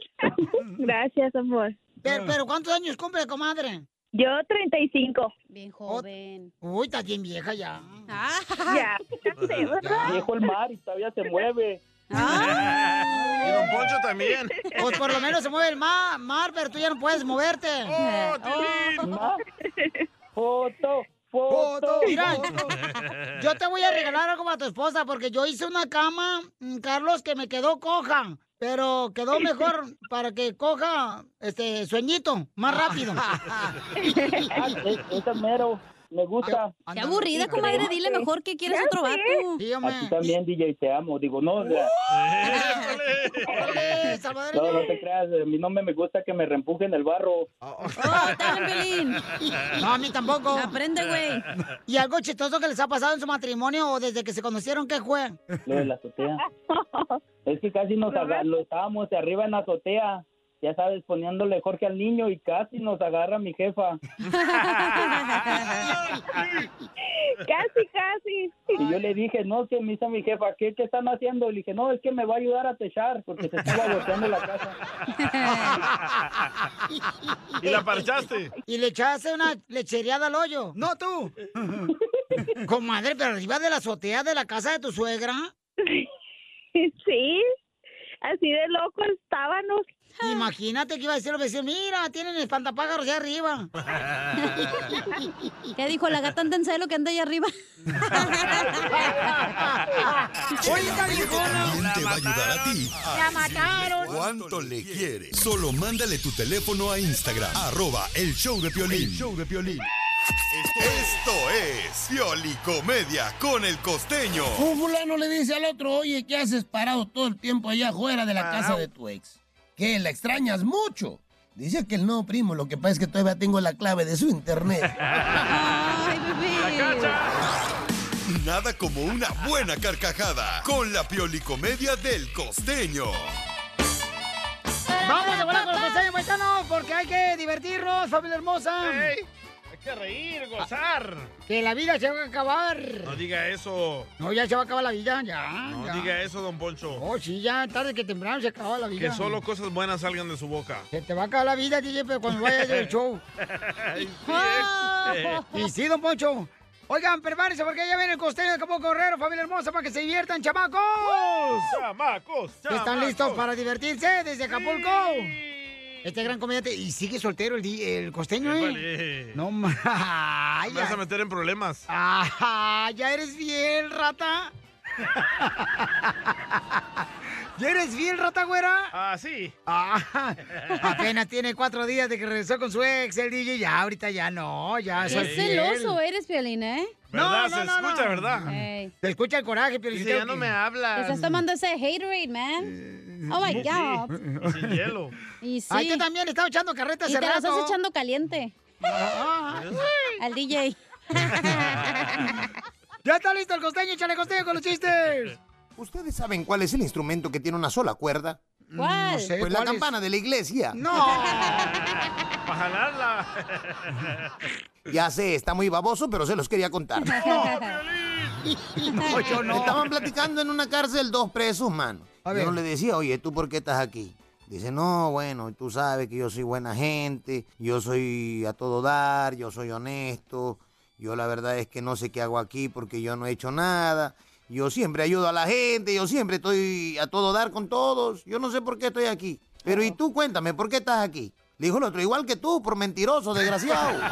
Gracias, amor. Pero, pero ¿cuántos años cumple, comadre? Yo 35. Bien joven. Uy, está bien vieja ya. Ya, fíjate, ¿verdad? Viejo el mar y todavía se mueve. Y don Poncho también. Pues por lo menos se mueve el mar, mar pero tú ya no puedes moverte. Oh, Oh. Foto, Foto. Mira, yo te voy a regalar algo para tu esposa porque yo hice una cama, mm, Carlos, que me quedó coja. Pero quedó mejor para que coja este sueñito más rápido. Me gusta. Qué aburrida, comadre. Dile mejor que quieres otro vato. A ti también, DJ, te amo. Digo, no, o sea, Órale, no, no te creas, a mí no me, gusta que me reempujen el barro. Oh, No, a mí tampoco. Aprende, güey. ¿Y algo chistoso que les ha pasado en su matrimonio o desde que se conocieron qué fue? Lo de la azotea. Es que casi nos lo estábamos de arriba en la azotea. Ya sabes, poniéndole Jorge al niño y casi nos agarra mi jefa. Casi, casi. Y yo le dije, no, que me dice mi jefa, ¿qué, ¿qué están haciendo? Y le dije, no, es que me va a ayudar a techar porque se estaba volteando la casa. ¿Y la parchaste? ¿Y le echaste una lechereada al hoyo? No, tú. Comadre, pero arriba de la azotea de la casa de tu suegra. Sí, así de loco estábamos. Imagínate que iba a decir los vecinos, mira, tienen espantapájaros allá arriba. ¿Qué dijo la gata anda en celo que anda allá arriba? Oye, te va a ayudar a ti. La mataron. ¿Cuánto le quieres? Solo mándale tu teléfono a Instagram, arroba el show de Piolín. show de Piolín. Esto es Piolicomedia con el costeño. Un fulano le dice al otro, oye, ¿qué haces parado todo el tiempo allá afuera de la casa de tu ex? ¿Qué, la extrañas mucho? Dice que el no, primo, lo que pasa es que todavía tengo la clave de su internet. Ay, bebé. Nada como una buena carcajada con la Piolicomedia del costeño. Vamos a volar con los costeños paisanos porque hay que divertirnos, familia hermosa. Ey, hay que reír, gozar. Que la vida se va a acabar. No diga eso. No, ya se va a acabar la vida, ya. No ya. diga eso, don Poncho. Oh, sí, ya tarde que temprano se acaba la vida. Que solo cosas buenas salgan de su boca. Se te va a acabar la vida, DJ, pero cuando vayas del show. Ay, sí, y sí, don Poncho. Oigan, prepárense porque ya viene el costeño de Cabo Correro, familia hermosa, para que se diviertan, chamacos. ¡Chamacos! ¿Están chamacos. listos para divertirse desde Acapulco? Este gran comediante. Y sigue soltero el, el costeño, ¿eh? No más. Me vas a meter en problemas. Ah, ya eres bien, rata. ¿Ya eres bien, rata güera? Ah, sí. Ah, apenas tiene cuatro días de que regresó con su ex, el DJ. Ya, ahorita ya no, ya Qué fiel. celoso eres, Piolín, ¿eh? ¿Verdad? Se escucha, ¿verdad? Ey. Te escucha el coraje, pero Dice, ya no me Te hablas. estás tomando ese haterade, man. Oh my Sí, God. Sin hielo. Y sí. Ahí tú también estaba echando carreta y te la rato. estás echando caliente. Al DJ. ya está listo el costeño, échale costeño con los chistes. ¿Ustedes saben cuál es el instrumento que tiene una sola cuerda? ¿Cuál? No sé, Pues la ¿cuál es? campana de la iglesia. No. para jalarla. Ya sé, está muy baboso, pero se los quería contar. No, yo no. Estaban platicando en una cárcel dos presos, mano. Yo no le decía, oye, ¿tú por qué estás aquí? Dice, no, bueno, tú sabes que yo soy buena gente, yo soy a todo dar, yo soy honesto, yo la verdad es que no sé qué hago aquí porque yo no he hecho nada, yo siempre ayudo a la gente, yo siempre estoy a todo dar con todos, yo no sé por qué estoy aquí. Pero y tú cuéntame, ¿por qué estás aquí? Le dijo el otro, igual que tú, por mentiroso, desgraciado.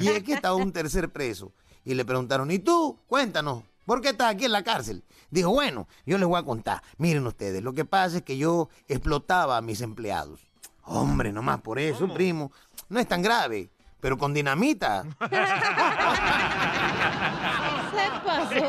Y es que estaba un tercer preso. Y le preguntaron, ¿y tú? Cuéntanos, ¿por qué estás aquí en la cárcel? Dijo, bueno, yo les voy a contar. Miren ustedes, lo que pasa es que yo explotaba a mis empleados. Hombre, nomás por eso, primo. No es tan grave, pero con dinamita. Se pasó.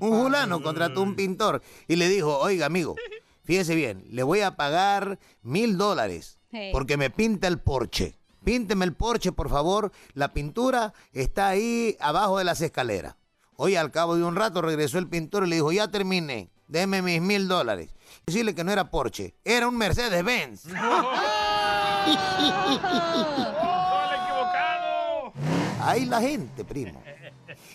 Un fulano contrató un pintor y le dijo, oiga, amigo, fíjese bien, le voy a pagar mil dólares porque me pinta el porche. Pínteme el porche, por favor. La pintura está ahí abajo de las escaleras. Hoy al cabo de un rato regresó el pintor y le dijo, ya terminé, déme mis mil dólares. Decirle que no era Porsche, era un Mercedes-Benz. Ahí la gente, primo.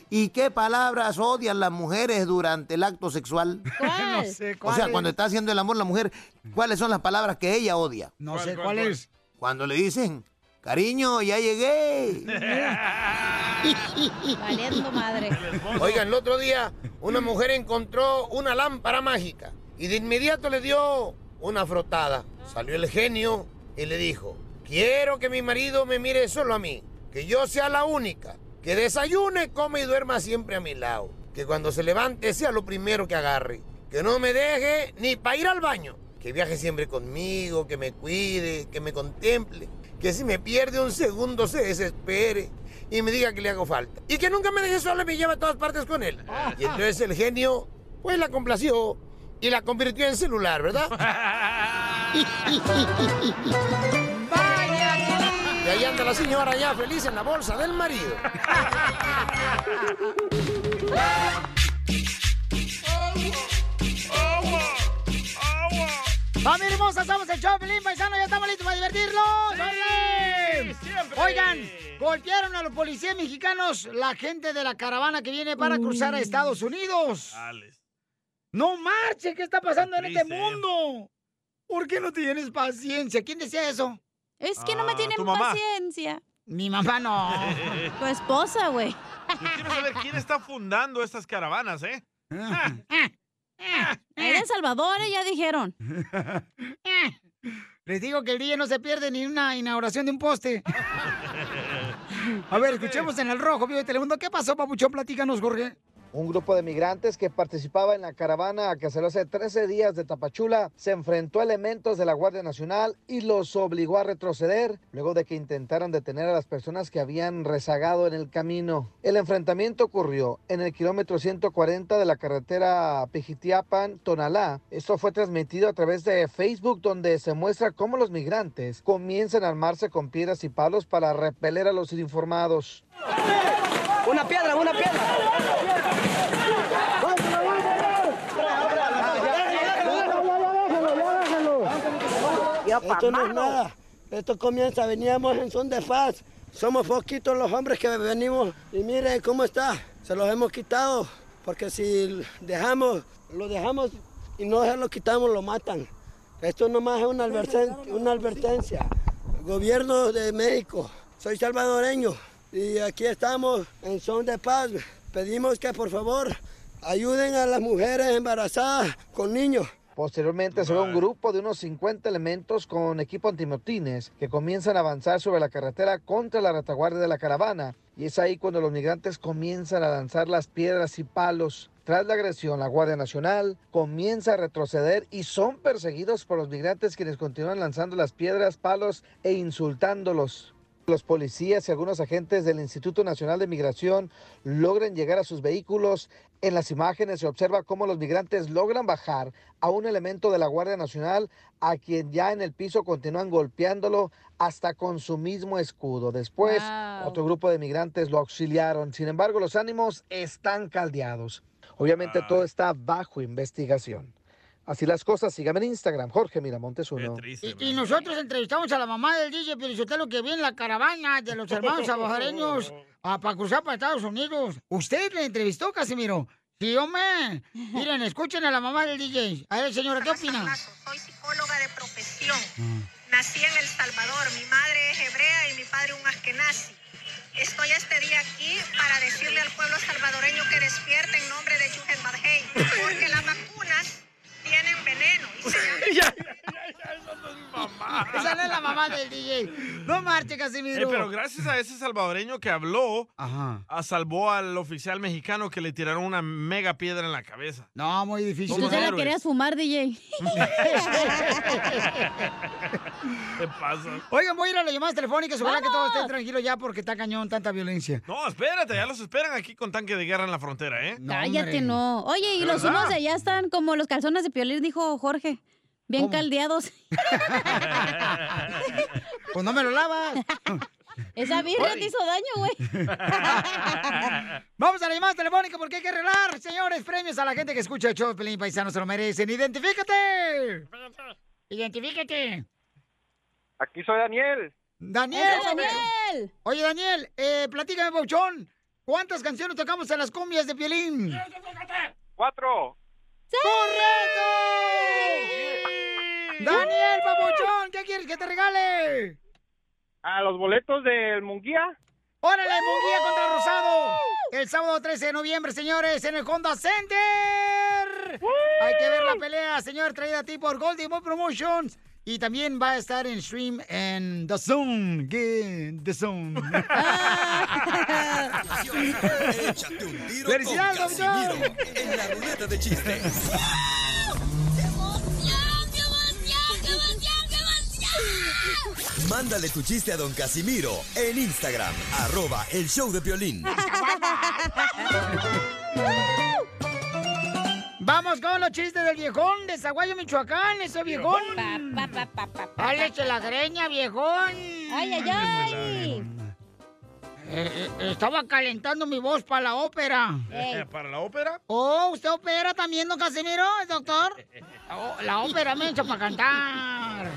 ¿Y qué palabras odian las mujeres durante el acto sexual? ¿Cuál? No sé, O sea, cuando está haciendo el amor la mujer, ¿cuáles son las palabras que ella odia? No sé cuál es. Cuando le dicen, cariño, ya llegué. Valiendo madre. Oigan, el otro día una mujer encontró una lámpara mágica y de inmediato le dio una frotada. Salió el genio y le dijo, quiero que mi marido me mire solo a mí, que yo sea la única, que desayune, come y duerma siempre a mi lado, que cuando se levante sea lo primero que agarre, que no me deje ni para ir al baño, que viaje siempre conmigo, que me cuide, que me contemple, que si me pierde un segundo se desespere y me diga que le hago falta. Y que nunca me deje sola y me lleve a todas partes con él. Y entonces el genio, pues la complació y la convirtió en celular, ¿verdad? Y ahí anda la señora ya feliz en la bolsa del marido. ¡Familia hermosa! Somos el show, Pelín Paisano. Ya estamos listos para divertirnos. ¡Órale! Oigan, golpearon a los policías mexicanos la gente de la caravana que viene para cruzar a Estados Unidos. ¡No marche! ¿Qué está pasando en este mundo? ¿Por qué no tienes paciencia? ¿Quién decía eso? Es que no me Ah, tienen tu mamá. paciencia. Mi mamá no. Tu esposa, güey. Yo quiero saber quién está fundando estas caravanas, ¿eh? Era El Salvador, eh, ya dijeron. Les digo que el día no se pierde ni una inauguración de un poste. A ver, escuchemos en el rojo, vivo de Telemundo. ¿Qué pasó, papuchón? Platícanos, Jorge. Un grupo de migrantes que participaba en la caravana que salió hace 13 días de Tapachula se enfrentó a elementos de la Guardia Nacional y los obligó a retroceder luego de que intentaran detener a las personas que habían rezagado en el camino. El enfrentamiento ocurrió en el kilómetro 140 de la carretera Pijitiapan-Tonalá. Esto fue transmitido a través de Facebook donde se muestra cómo los migrantes comienzan a armarse con piedras y palos para repeler a los informados. Una piedra, una piedra. Esto no es nada. Esto comienza, veníamos en son de paz. Somos poquitos los hombres que venimos y miren cómo está. Se los hemos quitado porque si dejamos, lo dejamos y no se lo quitamos, lo matan. Esto nomás es una advertencia. Una advertencia. Gobierno de México, soy salvadoreño y aquí estamos en son de paz. Pedimos que por favor ayuden a las mujeres embarazadas con niños. Posteriormente se ve un grupo de unos 50 elementos con equipo antimotines que comienzan a avanzar sobre la carretera contra la retaguardia de la caravana. Y es ahí cuando los migrantes comienzan a lanzar las piedras y palos. Tras la agresión, la Guardia Nacional comienza a retroceder y son perseguidos por los migrantes quienes continúan lanzando las piedras, palos e insultándolos. Los policías y algunos agentes del Instituto Nacional de Migración logran llegar a sus vehículos. En las imágenes se observa cómo los migrantes logran bajar a un elemento de la Guardia Nacional a quien ya en el piso continúan golpeándolo hasta con su mismo escudo. Después, Wow. otro grupo de migrantes lo auxiliaron. Sin embargo, los ánimos están caldeados. Obviamente todo está bajo investigación. Así las cosas, síganme en Instagram, Jorge Miramontes uno. Y, y nosotros entrevistamos a la mamá del DJ Pielichotelo que viene en la caravana de los hermanos salvadoreños para cruzar para Estados Unidos. ¿Usted le entrevistó, Casimiro? Sí, hombre. Miren, escuchen a la mamá del DJ. A ver, señora, ¿qué opina? Soy psicóloga de profesión. Nací en El Salvador. Mi madre es hebrea y mi padre un askenazi. Estoy este día aquí para decirle al pueblo salvadoreño que despierte en nombre de Yuhel Barhey, porque las vacunas tienen veneno. Y se ya, ya, ya, esa no es mi mamá. Esa no es la mamá del DJ. No marche, Eh, Casimiro. pero gracias a ese salvadoreño que habló, Ajá. ah, salvó al oficial mexicano que le tiraron una mega piedra en la cabeza. No, muy difícil. Tú te la querías fumar, DJ. ¿Qué pasa? Oigan, voy a ir a las llamadas telefónicas. Ojalá que todo ¡Vamos! esté tranquilo ya porque está cañón tanta violencia. No, espérate, ya los esperan aquí con tanque de guerra en la frontera, ¿eh? Cállate, no. Oye, y ¿De los verdad? humos de allá están como los calzones de piolín, dijo Jorge. Bien ¿Cómo? caldeados. Pues no me lo lavas. Esa birria Oye. te hizo daño, güey. Vamos a la llamada telefónica porque hay que arreglar, señores, premios a la gente que escucha el show Pelín Paisano se lo merecen. ¡Identifícate! ¡Identifícate! Aquí soy Daniel. ¡Daniel! ¡Ese Daniel! Oye, Daniel, eh, platícame, Pauchón. ¿Cuántas canciones tocamos en las cumbias de Piolín? Cuatro. ¡Correcto! Daniel, papuchón, ¿qué quieres que te regale? A los boletos del Munguía. ¡Órale, Munguía contra Rosado! El sábado 13 de noviembre, señores, en el Honda Center. Hay que ver la pelea, señor, traída a ti por Goldie Boy Promotions. Y también va a estar en stream en The Zone. Get The Zone. Échate un tiro con ¡Felicidades, Casimiro doctor! en la ruleta de chistes. Mándale tu chiste a don Casimiro en Instagram, arroba el show de violín. Vamos con los chistes del viejón de Zaguayo, Michoacán, ese viejón. ¡Álese la greña, viejón! ¡Ay, ay, ay! Eh, eh, estaba calentando mi voz para la ópera. ¿Para la ópera? Oh, ¿usted opera también, don Casimiro, doctor? Oh, la ópera me hecho para cantar.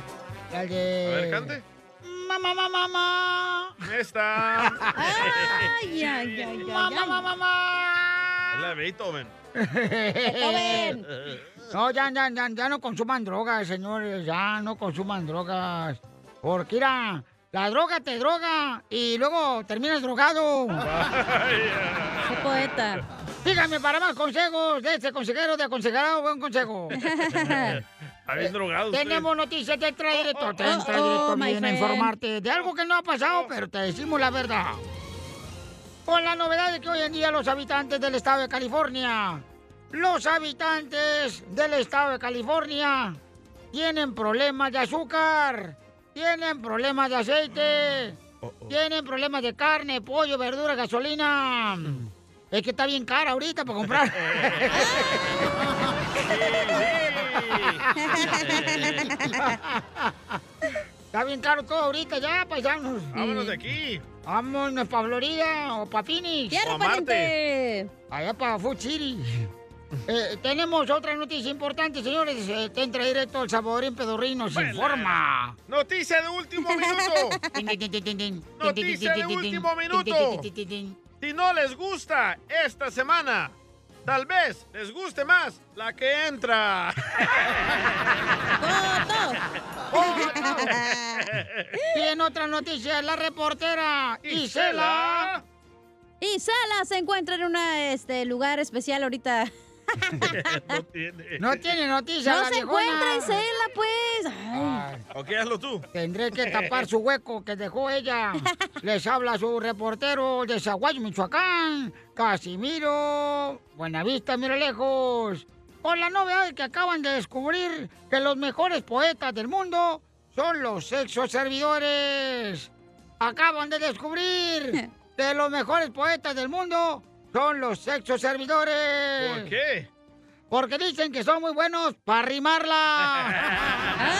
De... A ver, cante. Mamá, mamá, mamá. Esta. ¡Ay, ay, ay, ay! Mamá, mamá, mamá. Es la de Beethoven. Beethoven. No, ya, ya, ya, ya no consuman drogas, señores. Ya no consuman drogas. Porque, mira, la droga te droga y luego terminas drogado. ¡Qué poeta! Dígame para más consejos de este consejero de aconsejado, buen consejo. Bien drogado usted. Tenemos noticias de Extra Directo. Oh, oh, Directo my viene a friend. informarte de algo que no ha pasado, pero te decimos la verdad. Con la novedad de que hoy en día los habitantes del estado de California, los habitantes del estado de California tienen problemas de azúcar, tienen problemas de aceite, tienen problemas de carne, pollo, verdura, gasolina. Es que está bien cara ahorita para comprar. Está bien caro todo ahorita ya, paisanos. Vámonos de aquí. Vámonos para Florida o para Phoenix. ¡Fierro, O a Marte. pariente! Allá para Food City. Eh, tenemos otra noticia importante, señores. Eh, te entra directo al Saborín Pedorrino. Se informa. Noticia de último minuto. Noticia de último minuto. Si no les gusta esta semana, tal vez les guste más la que entra. Y en otra noticia, la reportera Isela. Isela se encuentra en un este, lugar especial ahorita. no tiene. No tiene noticia. No la se viejona. encuentra Isela, pues. Ay, Ok, hazlo tú. tendré que tapar su hueco que dejó ella. Les habla su reportero de Zaguayo, Michoacán, Casimiro. Buenavista, mira lejos. Con la novedad de que acaban de descubrir que los mejores poetas del mundo son los sexos servidores. Acaban de descubrir que los mejores poetas del mundo son los sexos servidores. ¿Por qué? Porque dicen que son muy buenos para rimarla.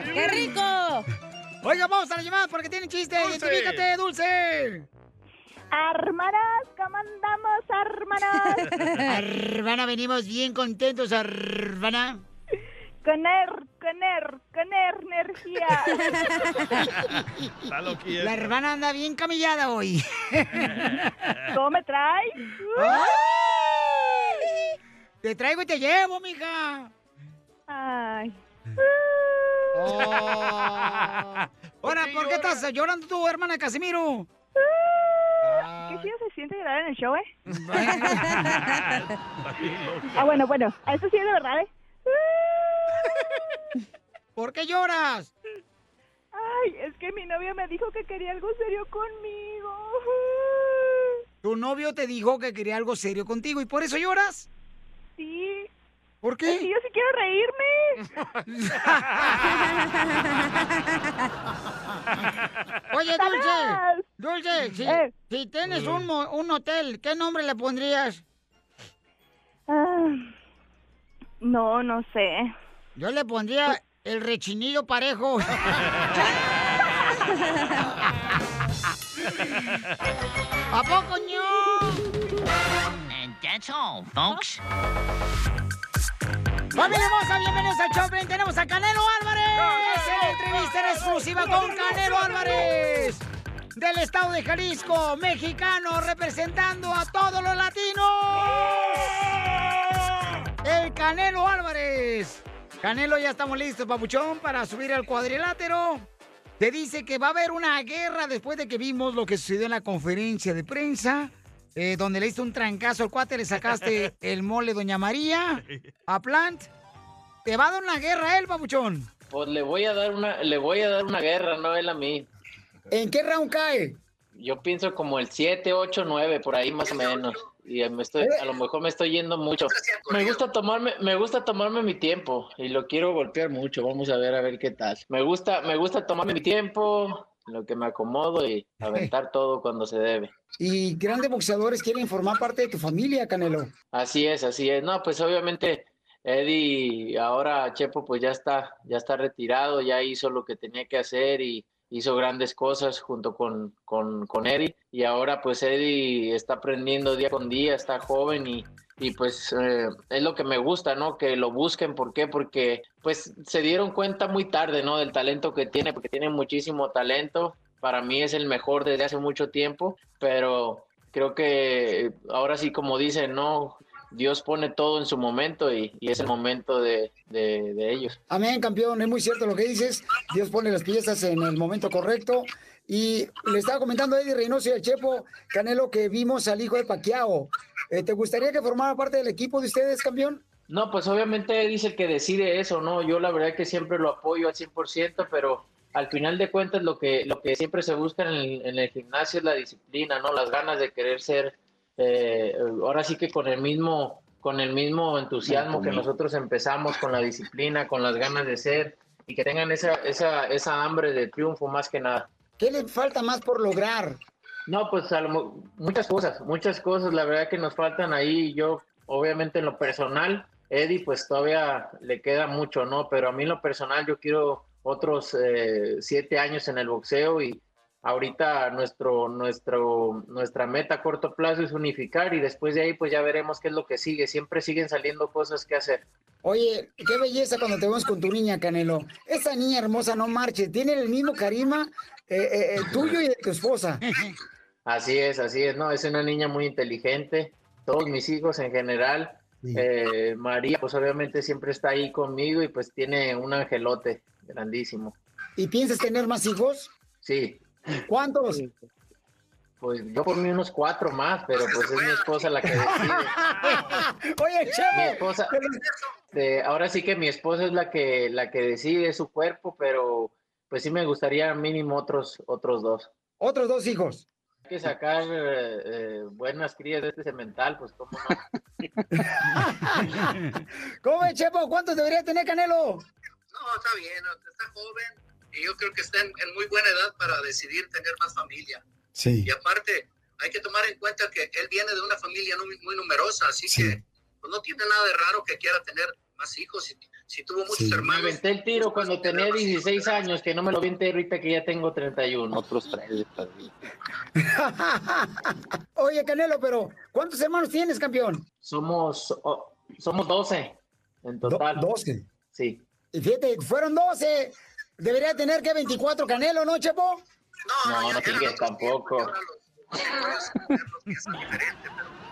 ¡Qué rico! Oiga, vamos a la llamada porque tiene chiste. Dulce. Identifícate, Dulce. Hermanas, ¿cómo andamos, hermanas? Hermana, venimos bien contentos, hermana. Con er, con er, con er, energía. Está loquilla. La hermana anda bien camillada hoy. ¿Cómo me traes? Te traigo y te llevo, mija. Ay. Oh. Ahora, ¿por qué estás llorando tú, hermana Casimiro? Qué chido se siente llorar en el show, ¿eh? ah, bueno, bueno. Eso sí es de verdad, ¿eh? ¿Por qué lloras? Ay, es que mi novio me dijo que quería algo serio conmigo. Tu novio te dijo que quería algo serio contigo y por eso lloras. Sí. ¿Por qué? Es que yo sí quiero reírme. Oye. Dulce, Dulce, si, Eh. si tienes un, mo- un hotel, ¿qué nombre le pondrías? Ah, no, no sé. Yo le pondría el rechinillo parejo. ¿A poco, ño? And that's all, folks. ¡Familia hermosa! Bienvenidos al Choplin. Tenemos a Canelo Álvarez en entrevista en exclusiva con Canelo Álvarez. Del estado de Jalisco, mexicano, representando a todos los latinos. El Canelo Álvarez. Canelo, ya estamos listos, papuchón, para subir al cuadrilátero. Te dice que va a haber una guerra después de que vimos lo que sucedió en la conferencia de prensa, eh, donde le diste un trancazo al cuate, le sacaste el mole Doña María a Plant. Te va a dar una guerra él, papuchón. Pues le voy a dar una, le voy a dar una guerra, no él a mí. ¿En qué round cae? Yo pienso como el 7, 8, 9, por ahí más o menos. Y me estoy, a lo mejor me estoy yendo mucho. Me gusta tomarme, me gusta tomarme mi tiempo y lo quiero golpear mucho. Vamos a ver a ver qué tal. Me gusta, me gusta tomarme mi tiempo, lo que me acomodo y aventar todo cuando se debe. Y grandes boxeadores quieren formar parte de tu familia, Canelo. Así es, así es. No, pues obviamente Eddie, ahora Chepo pues ya está, ya está retirado, ya hizo lo que tenía que hacer y hizo grandes cosas junto con, con, con Eddie. Y ahora pues Eddie está aprendiendo día con día, está joven y, y pues eh, es lo que me gusta, ¿no? Que lo busquen, ¿por qué? Porque pues se dieron cuenta muy tarde, ¿no? Del talento que tiene, porque tiene muchísimo talento. Para mí es el mejor desde hace mucho tiempo, pero creo que ahora sí, como dicen, ¿no? Dios pone todo en su momento y, y es el momento de, de- de ellos. Amén, campeón, es muy cierto lo que dices. Dios pone las piezas en el momento correcto. Y le estaba comentando a Eddie Reynoso y al Chepo Canelo que vimos al hijo de Paquiao. ¿Te gustaría que formara parte del equipo de ustedes, campeón? No, pues obviamente dice el que decide eso, ¿no? Yo la verdad que siempre lo apoyo al 100%, pero al final de cuentas lo que, lo que siempre se busca en el, en el gimnasio es la disciplina, ¿no? Las ganas de querer ser, eh, ahora sí que con el mismo, con el mismo entusiasmo que nosotros empezamos, con la disciplina, con las ganas de ser y que tengan esa, esa, esa hambre de triunfo más que nada. ¿Qué le falta más por lograr? No, pues a lo muchas cosas, muchas cosas, la verdad que nos faltan ahí. Yo, obviamente en lo personal, Eddie, pues todavía le queda mucho, ¿no? Pero a mí en lo personal yo quiero otros eh, siete años en el boxeo y ahorita nuestro, nuestro, nuestra meta a corto plazo es unificar y después de ahí pues ya veremos qué es lo que sigue. Siempre siguen saliendo cosas que hacer. Oye, qué belleza cuando te vemos con tu niña, Canelo. Esa niña hermosa no marche, tiene el mismo carisma eh, eh, eh, tuyo y de tu esposa. Así es, así es, no, es una niña muy inteligente, todos mis hijos en general, eh, María pues obviamente siempre está ahí conmigo y pues tiene un angelote grandísimo, ¿Y piensas tener más hijos? sí, ¿Cuántos? pues yo por mí unos cuatro más, pero pues es mi esposa la que decide. Oye, Mi Chepo. esposa, eh, ahora sí que mi esposa es la que, la que decide su cuerpo, pero pues sí me gustaría mínimo otros, otros dos. Otros dos hijos. Hay que sacar eh, eh, buenas crías de este cemental, pues cómo no. ¿Cómo es, Chepo? ¿Cuántos debería tener Canelo? No, está bien, está joven y yo creo que está en, en muy buena edad para decidir tener más familia. Sí. Y aparte, hay que tomar en cuenta que él viene de una familia muy, muy numerosa, así que pues, no tiene nada de raro que quiera tener más hijos. Si, si tuvo muchos Me hermanos. aventé el tiro cuando tenía 16 años, que no me lo aventé ahorita que ya tengo 31. Otros tres. Oye, Canelo, pero ¿cuántos hermanos tienes, campeón? Somos, oh, somos 12 en total. 12. Sí. Y fíjate, fueron 12. Debería tener que 24 Canelo, ¿no, Chepo? No, no sigues tampoco.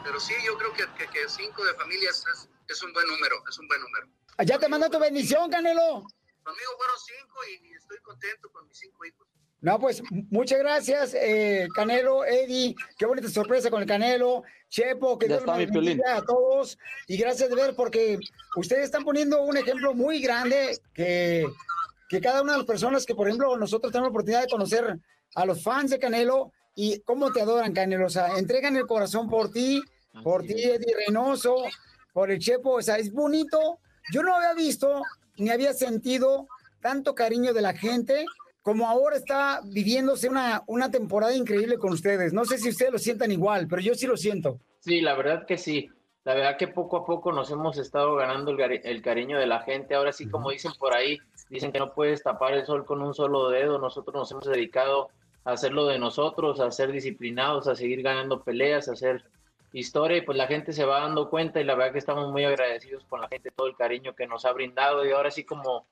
Pero sí, yo creo que, que, que cinco de familias es, es un buen número, es un buen número. Ya te mandó tu bendición, Canelo. Conmigo fueron cinco y, y estoy contento con mis cinco hijos. No, pues muchas gracias, eh, Canelo, Eddie. Qué bonita sorpresa con el Canelo. Chepo, que Dios los a todos. Y gracias de ver, porque ustedes están poniendo un ejemplo muy grande que, que cada una de las personas que, por ejemplo, nosotros tenemos la oportunidad de conocer a los fans de Canelo y cómo te adoran, Canelo. O sea, entregan el corazón por ti, por ti, Eddie Reynoso, por el Chepo. O sea, es bonito. Yo no había visto ni había sentido tanto cariño de la gente como ahora está viviéndose una, una temporada increíble con ustedes. No sé si ustedes lo sientan igual, pero yo sí lo siento. Sí, la verdad que sí. La verdad que poco a poco nos hemos estado ganando el, el cariño de la gente. Ahora sí, como dicen por ahí, dicen que no puedes tapar el sol con un solo dedo. Nosotros nos hemos dedicado a hacerlo de nosotros, a ser disciplinados, a seguir ganando peleas, a hacer historia y pues la gente se va dando cuenta y la verdad que estamos muy agradecidos con la gente, todo el cariño que nos ha brindado y ahora sí como,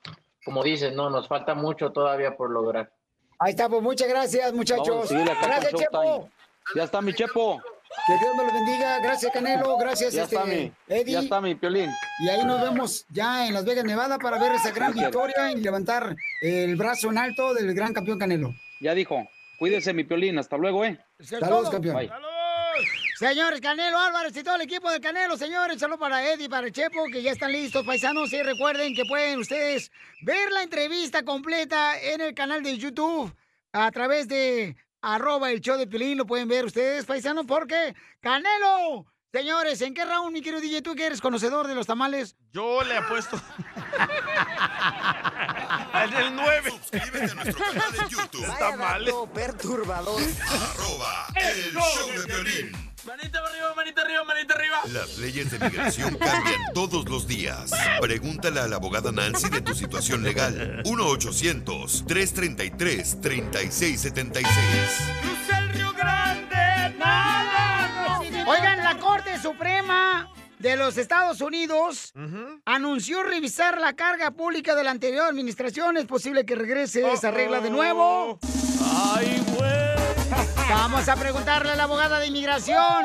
como dicen, no, nos falta mucho todavía por lograr. Ahí está, pues muchas gracias, muchachos. Vamos gracias. Chepo. Ya está mi Chepo. Que Dios me los bendiga. Gracias, Canelo. Gracias, Ya este, está mi, Eddie. ya está mi Piolín. Y ahí nos vemos ya en Las Vegas, Nevada, para ver esa gran Gracias. victoria y levantar el brazo en alto del gran campeón Canelo. Ya dijo. Cuídese mi Piolín. Hasta luego, ¿eh? Saludos, campeón. Bye. Señores, Canelo Álvarez y todo el equipo del Canelo, señores, saludos para Eddie, para el Chepo, que ya están listos, paisanos. Y recuerden que pueden ustedes ver la entrevista completa en el canal de YouTube a través de arroba el show de Pilín. Lo pueden ver ustedes, paisanos, porque Canelo. Señores, ¿en qué round, mi querido DJ, tú que eres conocedor de los tamales? Yo le apuesto. en el 9. Suscríbete a nuestro canal de YouTube. Tamales. perturbador. Arroba el show de violín. Manita arriba, manita arriba, manita arriba. Las leyes de migración cambian todos los días. Pregúntale a la abogada Nancy de tu situación legal. 1-800-333-3676. Cruza el Río Grande, nada. Oigan, la Corte Suprema de los Estados Unidos anunció revisar la carga pública de la anterior administración. Es posible que regrese esa regla de nuevo. ¡Ay, güey! Vamos a preguntarle a la abogada de inmigración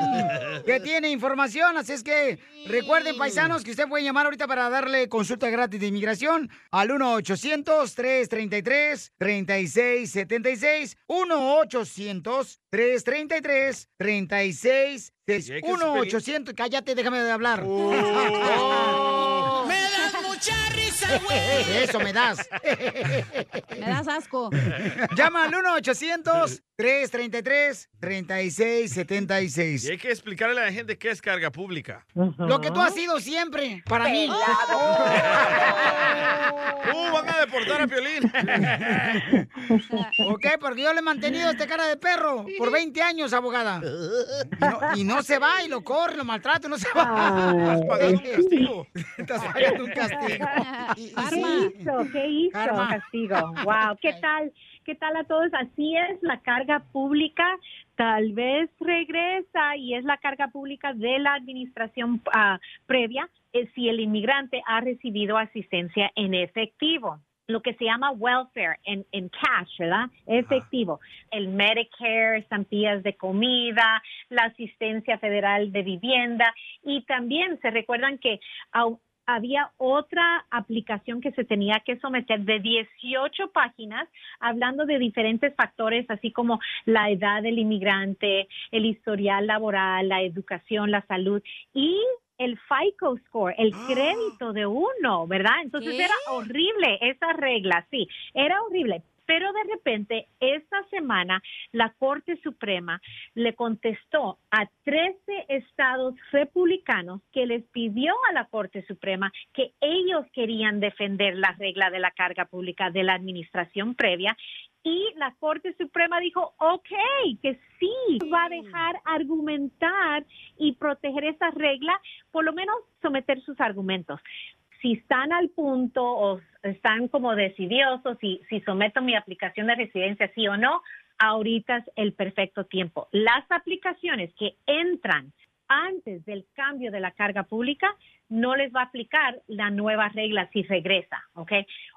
que tiene información. Así es que recuerden, paisanos, que usted puede llamar ahorita para darle consulta gratis de inmigración al 1-800-333-3676. 1-800-333-3676. hay que 1-800. Cállate, déjame de hablar. Me das mucha risa, güey. Eso me das. Me das asco. Llama al 1-800-333-3676. Y hay que explicarle a la gente qué es carga pública. Lo que tú has sido siempre, para mí. ¡Uh, van a deportar a Piolín! ¿Ok? Porque yo le he mantenido este cara de perro por 20 años, abogada. Y no, y no se va, y lo corre, lo maltrata, y no se va. Estás pagando un castigo. Estás pagando un castigo. ¿Qué hizo? ¿Qué hizo? Karma. Castigo. Wow. ¿Qué tal? ¿Qué tal a todos? Así es, la carga pública tal vez regresa y es la carga pública de la administración ah, previa eh, si el inmigrante ha recibido asistencia en efectivo lo que se llama welfare en, en cash, ¿verdad? Efectivo. El Medicare, estampillas de comida, la asistencia federal de vivienda y también se recuerdan que había otra aplicación que se tenía que someter de 18 páginas hablando de diferentes factores, así como la edad del inmigrante, el historial laboral, la educación, la salud y el FICO score, el crédito de uno, ¿verdad? Entonces ¿Qué? era horrible esa regla, sí, era horrible. Pero de repente, esta semana, la Corte Suprema le contestó a 13 estados republicanos que les pidió a la Corte Suprema que ellos querían defender la regla de la carga pública de la administración previa y la Corte Suprema dijo, ok, que sí, va a dejar argumentar y proteger esa regla, por lo menos someter sus argumentos. Si están al punto o están como decidiosos si, si someto mi aplicación de residencia sí o no, ahorita es el perfecto tiempo. Las aplicaciones que entran antes del cambio de la carga pública no les va a aplicar la nueva regla si regresa, ¿ok?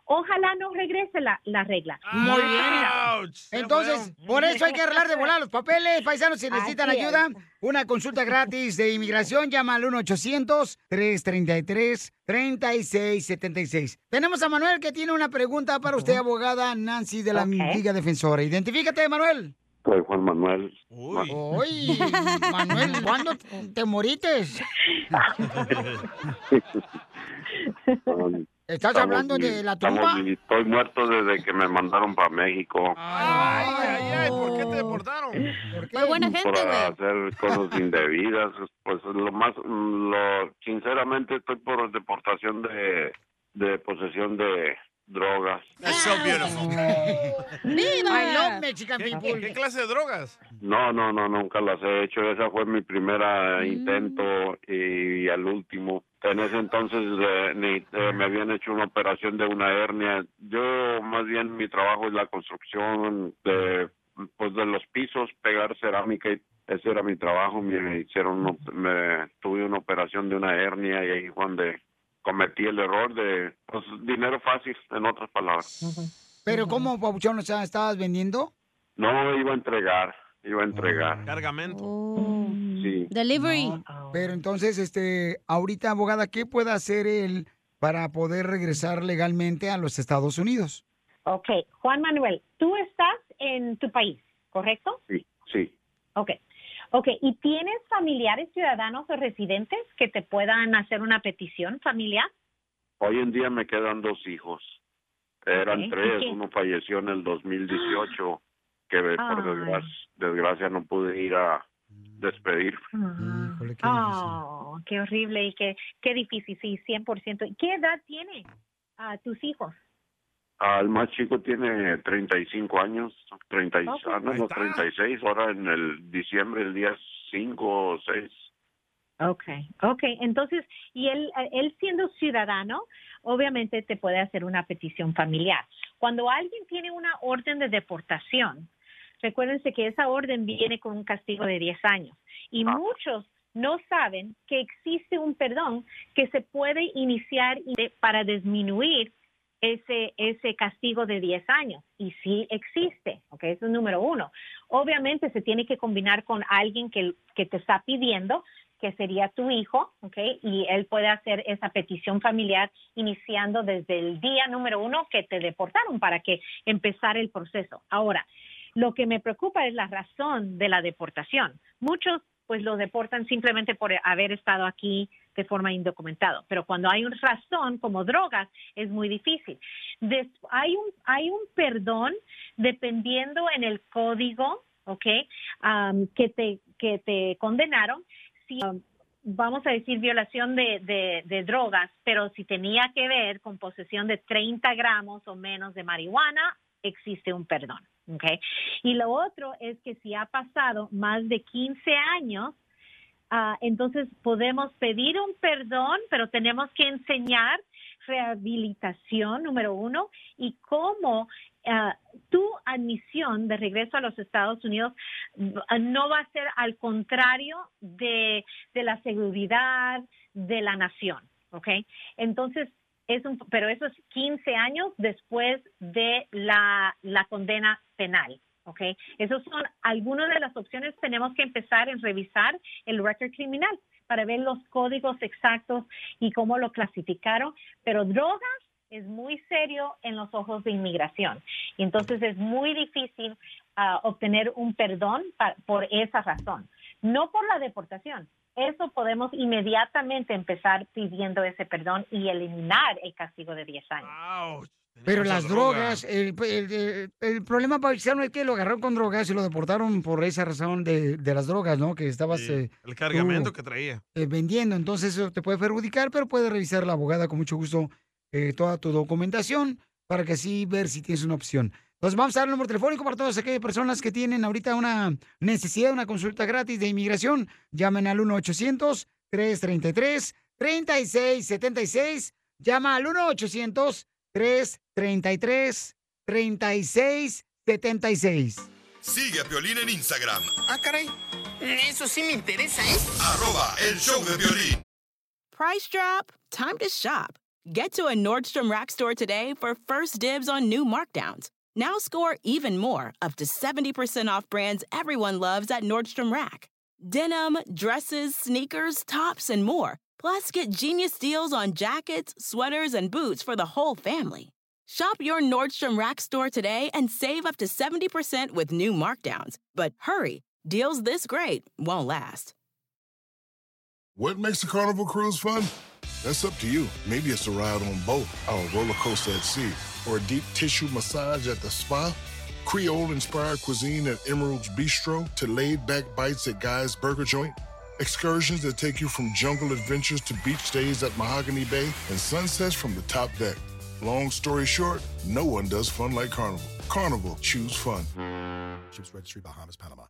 Ojalá no regrese la, la regla. Muy bien. Entonces, por eso hay que arreglar de volar los papeles, paisanos, si necesitan Así es. ayuda. Una consulta gratis de inmigración, llama al 1-800-333-3676. Tenemos a Manuel que tiene una pregunta para usted, abogada Nancy de la Liga Defensora. Identifícate, Manuel. Soy Juan Manuel. Uy, Manuel, ¿cuándo te morites? ¿Estás Estamos hablando de la tumba? Estoy muerto desde que me mandaron para México Ay, ay, ay, ¿por qué te deportaron? Por buena gente, por hacer cosas indebidas. Pues lo más, lo sinceramente estoy por deportación de, de posesión de drogas. That's so beautiful. I love Mexican people. ¿Qué clase de drogas? No, no, no, nunca las he hecho. Esa fue mi primera Mm. intento y, al último. En ese entonces eh, ni- eh, me habían hecho una operación de una hernia. Yo más bien mi trabajo es la construcción de pues de los pisos, pegar cerámica. y Ese era mi trabajo. Me hicieron, me tuve una operación de una hernia y ahí fue donde cometí el error de pues dinero fácil, en otras palabras. Pero ¿cómo, Pabuchón, o sea, estabas vendiendo? No iba a entregar, iba a entregar. Cargamento. Sí. Delivery. Pero entonces, este, ahorita, abogada, ¿qué puede hacer él para poder regresar legalmente a los Estados Unidos? Ok, Juan Manuel, tú estás en tu país, ¿correcto? Sí, sí. Ok. Ok, ¿y tienes familiares ciudadanos o residentes que te puedan hacer una petición familiar? Hoy en día me quedan dos hijos. Eran Ok, ¿y tres, qué? uno falleció en el 2018, que por desgracia, desgracia no pude ir a despedir. Oh, qué horrible y qué, qué difícil, sí, 100%. ¿Y qué edad tiene a tus hijos? Al más chico tiene 35 años, 30, y- Ok. ah, no, Ahí no, está. 36, ahora en el diciembre, el día 5 o 6. Okay, okay. Entonces, y él, él siendo ciudadano, obviamente te puede hacer una petición familiar. Cuando alguien tiene una orden de deportación, recuérdense que esa orden viene con un castigo de 10 años. Y muchos no saben que existe un perdón que se puede iniciar para disminuir ese, ese castigo de 10 años. Y sí existe, ¿ok? Eso es número uno. Obviamente se tiene que combinar con alguien que, que te está pidiendo, que sería tu hijo, ¿ok? Y él puede hacer esa petición familiar iniciando desde el día número uno que te deportaron para que empezar el proceso. Ahora, lo que me preocupa es la razón de la deportación. Muchos pues lo deportan simplemente por haber estado aquí de forma indocumentado, pero cuando hay una razón como drogas es muy difícil. Hay un hay un perdón dependiendo en el código, ¿ok? Am, que te que te condenaron si um, vamos a decir violación de, de, de drogas, pero si tenía que ver con posesión de 30 gramos o menos de marihuana, existe un perdón. ¿ok? Y lo otro es que si ha pasado más de 15 años, ah, entonces podemos pedir un perdón, pero tenemos que enseñar rehabilitación, número uno, y cómo ah, tu admisión de regreso a los Estados Unidos ah, no va a ser al contrario de, de la seguridad de la nación, ¿ok? Entonces, es un, pero eso es 15 años después de la, la condena penal. ¿Ok? Esas son algunas de las opciones. Tenemos que empezar en revisar el récord criminal para ver los códigos exactos y cómo lo clasificaron. Pero drogas es muy serio en los ojos de inmigración. Y entonces es muy difícil ah, obtener un perdón por esa razón. No por la deportación. Eso podemos inmediatamente empezar pidiendo ese perdón y eliminar el castigo de 10 años. Pero las drogas, el, el- el- el problema paisano es que lo agarraron con drogas y lo deportaron por esa razón de, de las drogas, ¿no? Que estabas eh, El cargamento tú, que traía. eh, vendiendo. Entonces eso te puede perjudicar, pero puede revisar la abogada con mucho gusto eh, toda tu documentación para que así ver si tienes una opción. Entonces vamos a dar el número telefónico para todas aquellas personas que tienen ahorita una necesidad de una consulta gratis de inmigración. Llamen al 1-800-333-3676. Llama al 1-800-333-3676. Sigue a Piolín en Instagram, Ah, caray. Eso sí me interesa, ¿eh? arroba el show de violín. Price drop? Time to shop. Get to a Nordstrom Rack store today for first dibs on new markdowns. Now score even more, up to 70% off brands everyone loves at Nordstrom Rack. Denim, dresses, sneakers, tops, and more. Plus, get genius deals on jackets, sweaters, and boots for the whole family. Shop your Nordstrom Rack store today and save up to 70% with new markdowns. But hurry, deals this great won't last. What makes a carnival cruise fun? That's up to you. Maybe it's a ride on boat, or a roller coaster at sea, or a deep tissue massage at the spa. Creole inspired cuisine at Emerald's Bistro to laid back bites at Guy's Burger Joint. Excursions that take you from jungle adventures to beach stays at Mahogany Bay and sunsets from the top deck. Long story short, no one does fun like Carnival. Carnival, choose fun. Ships Registry, Bahamas, Panama.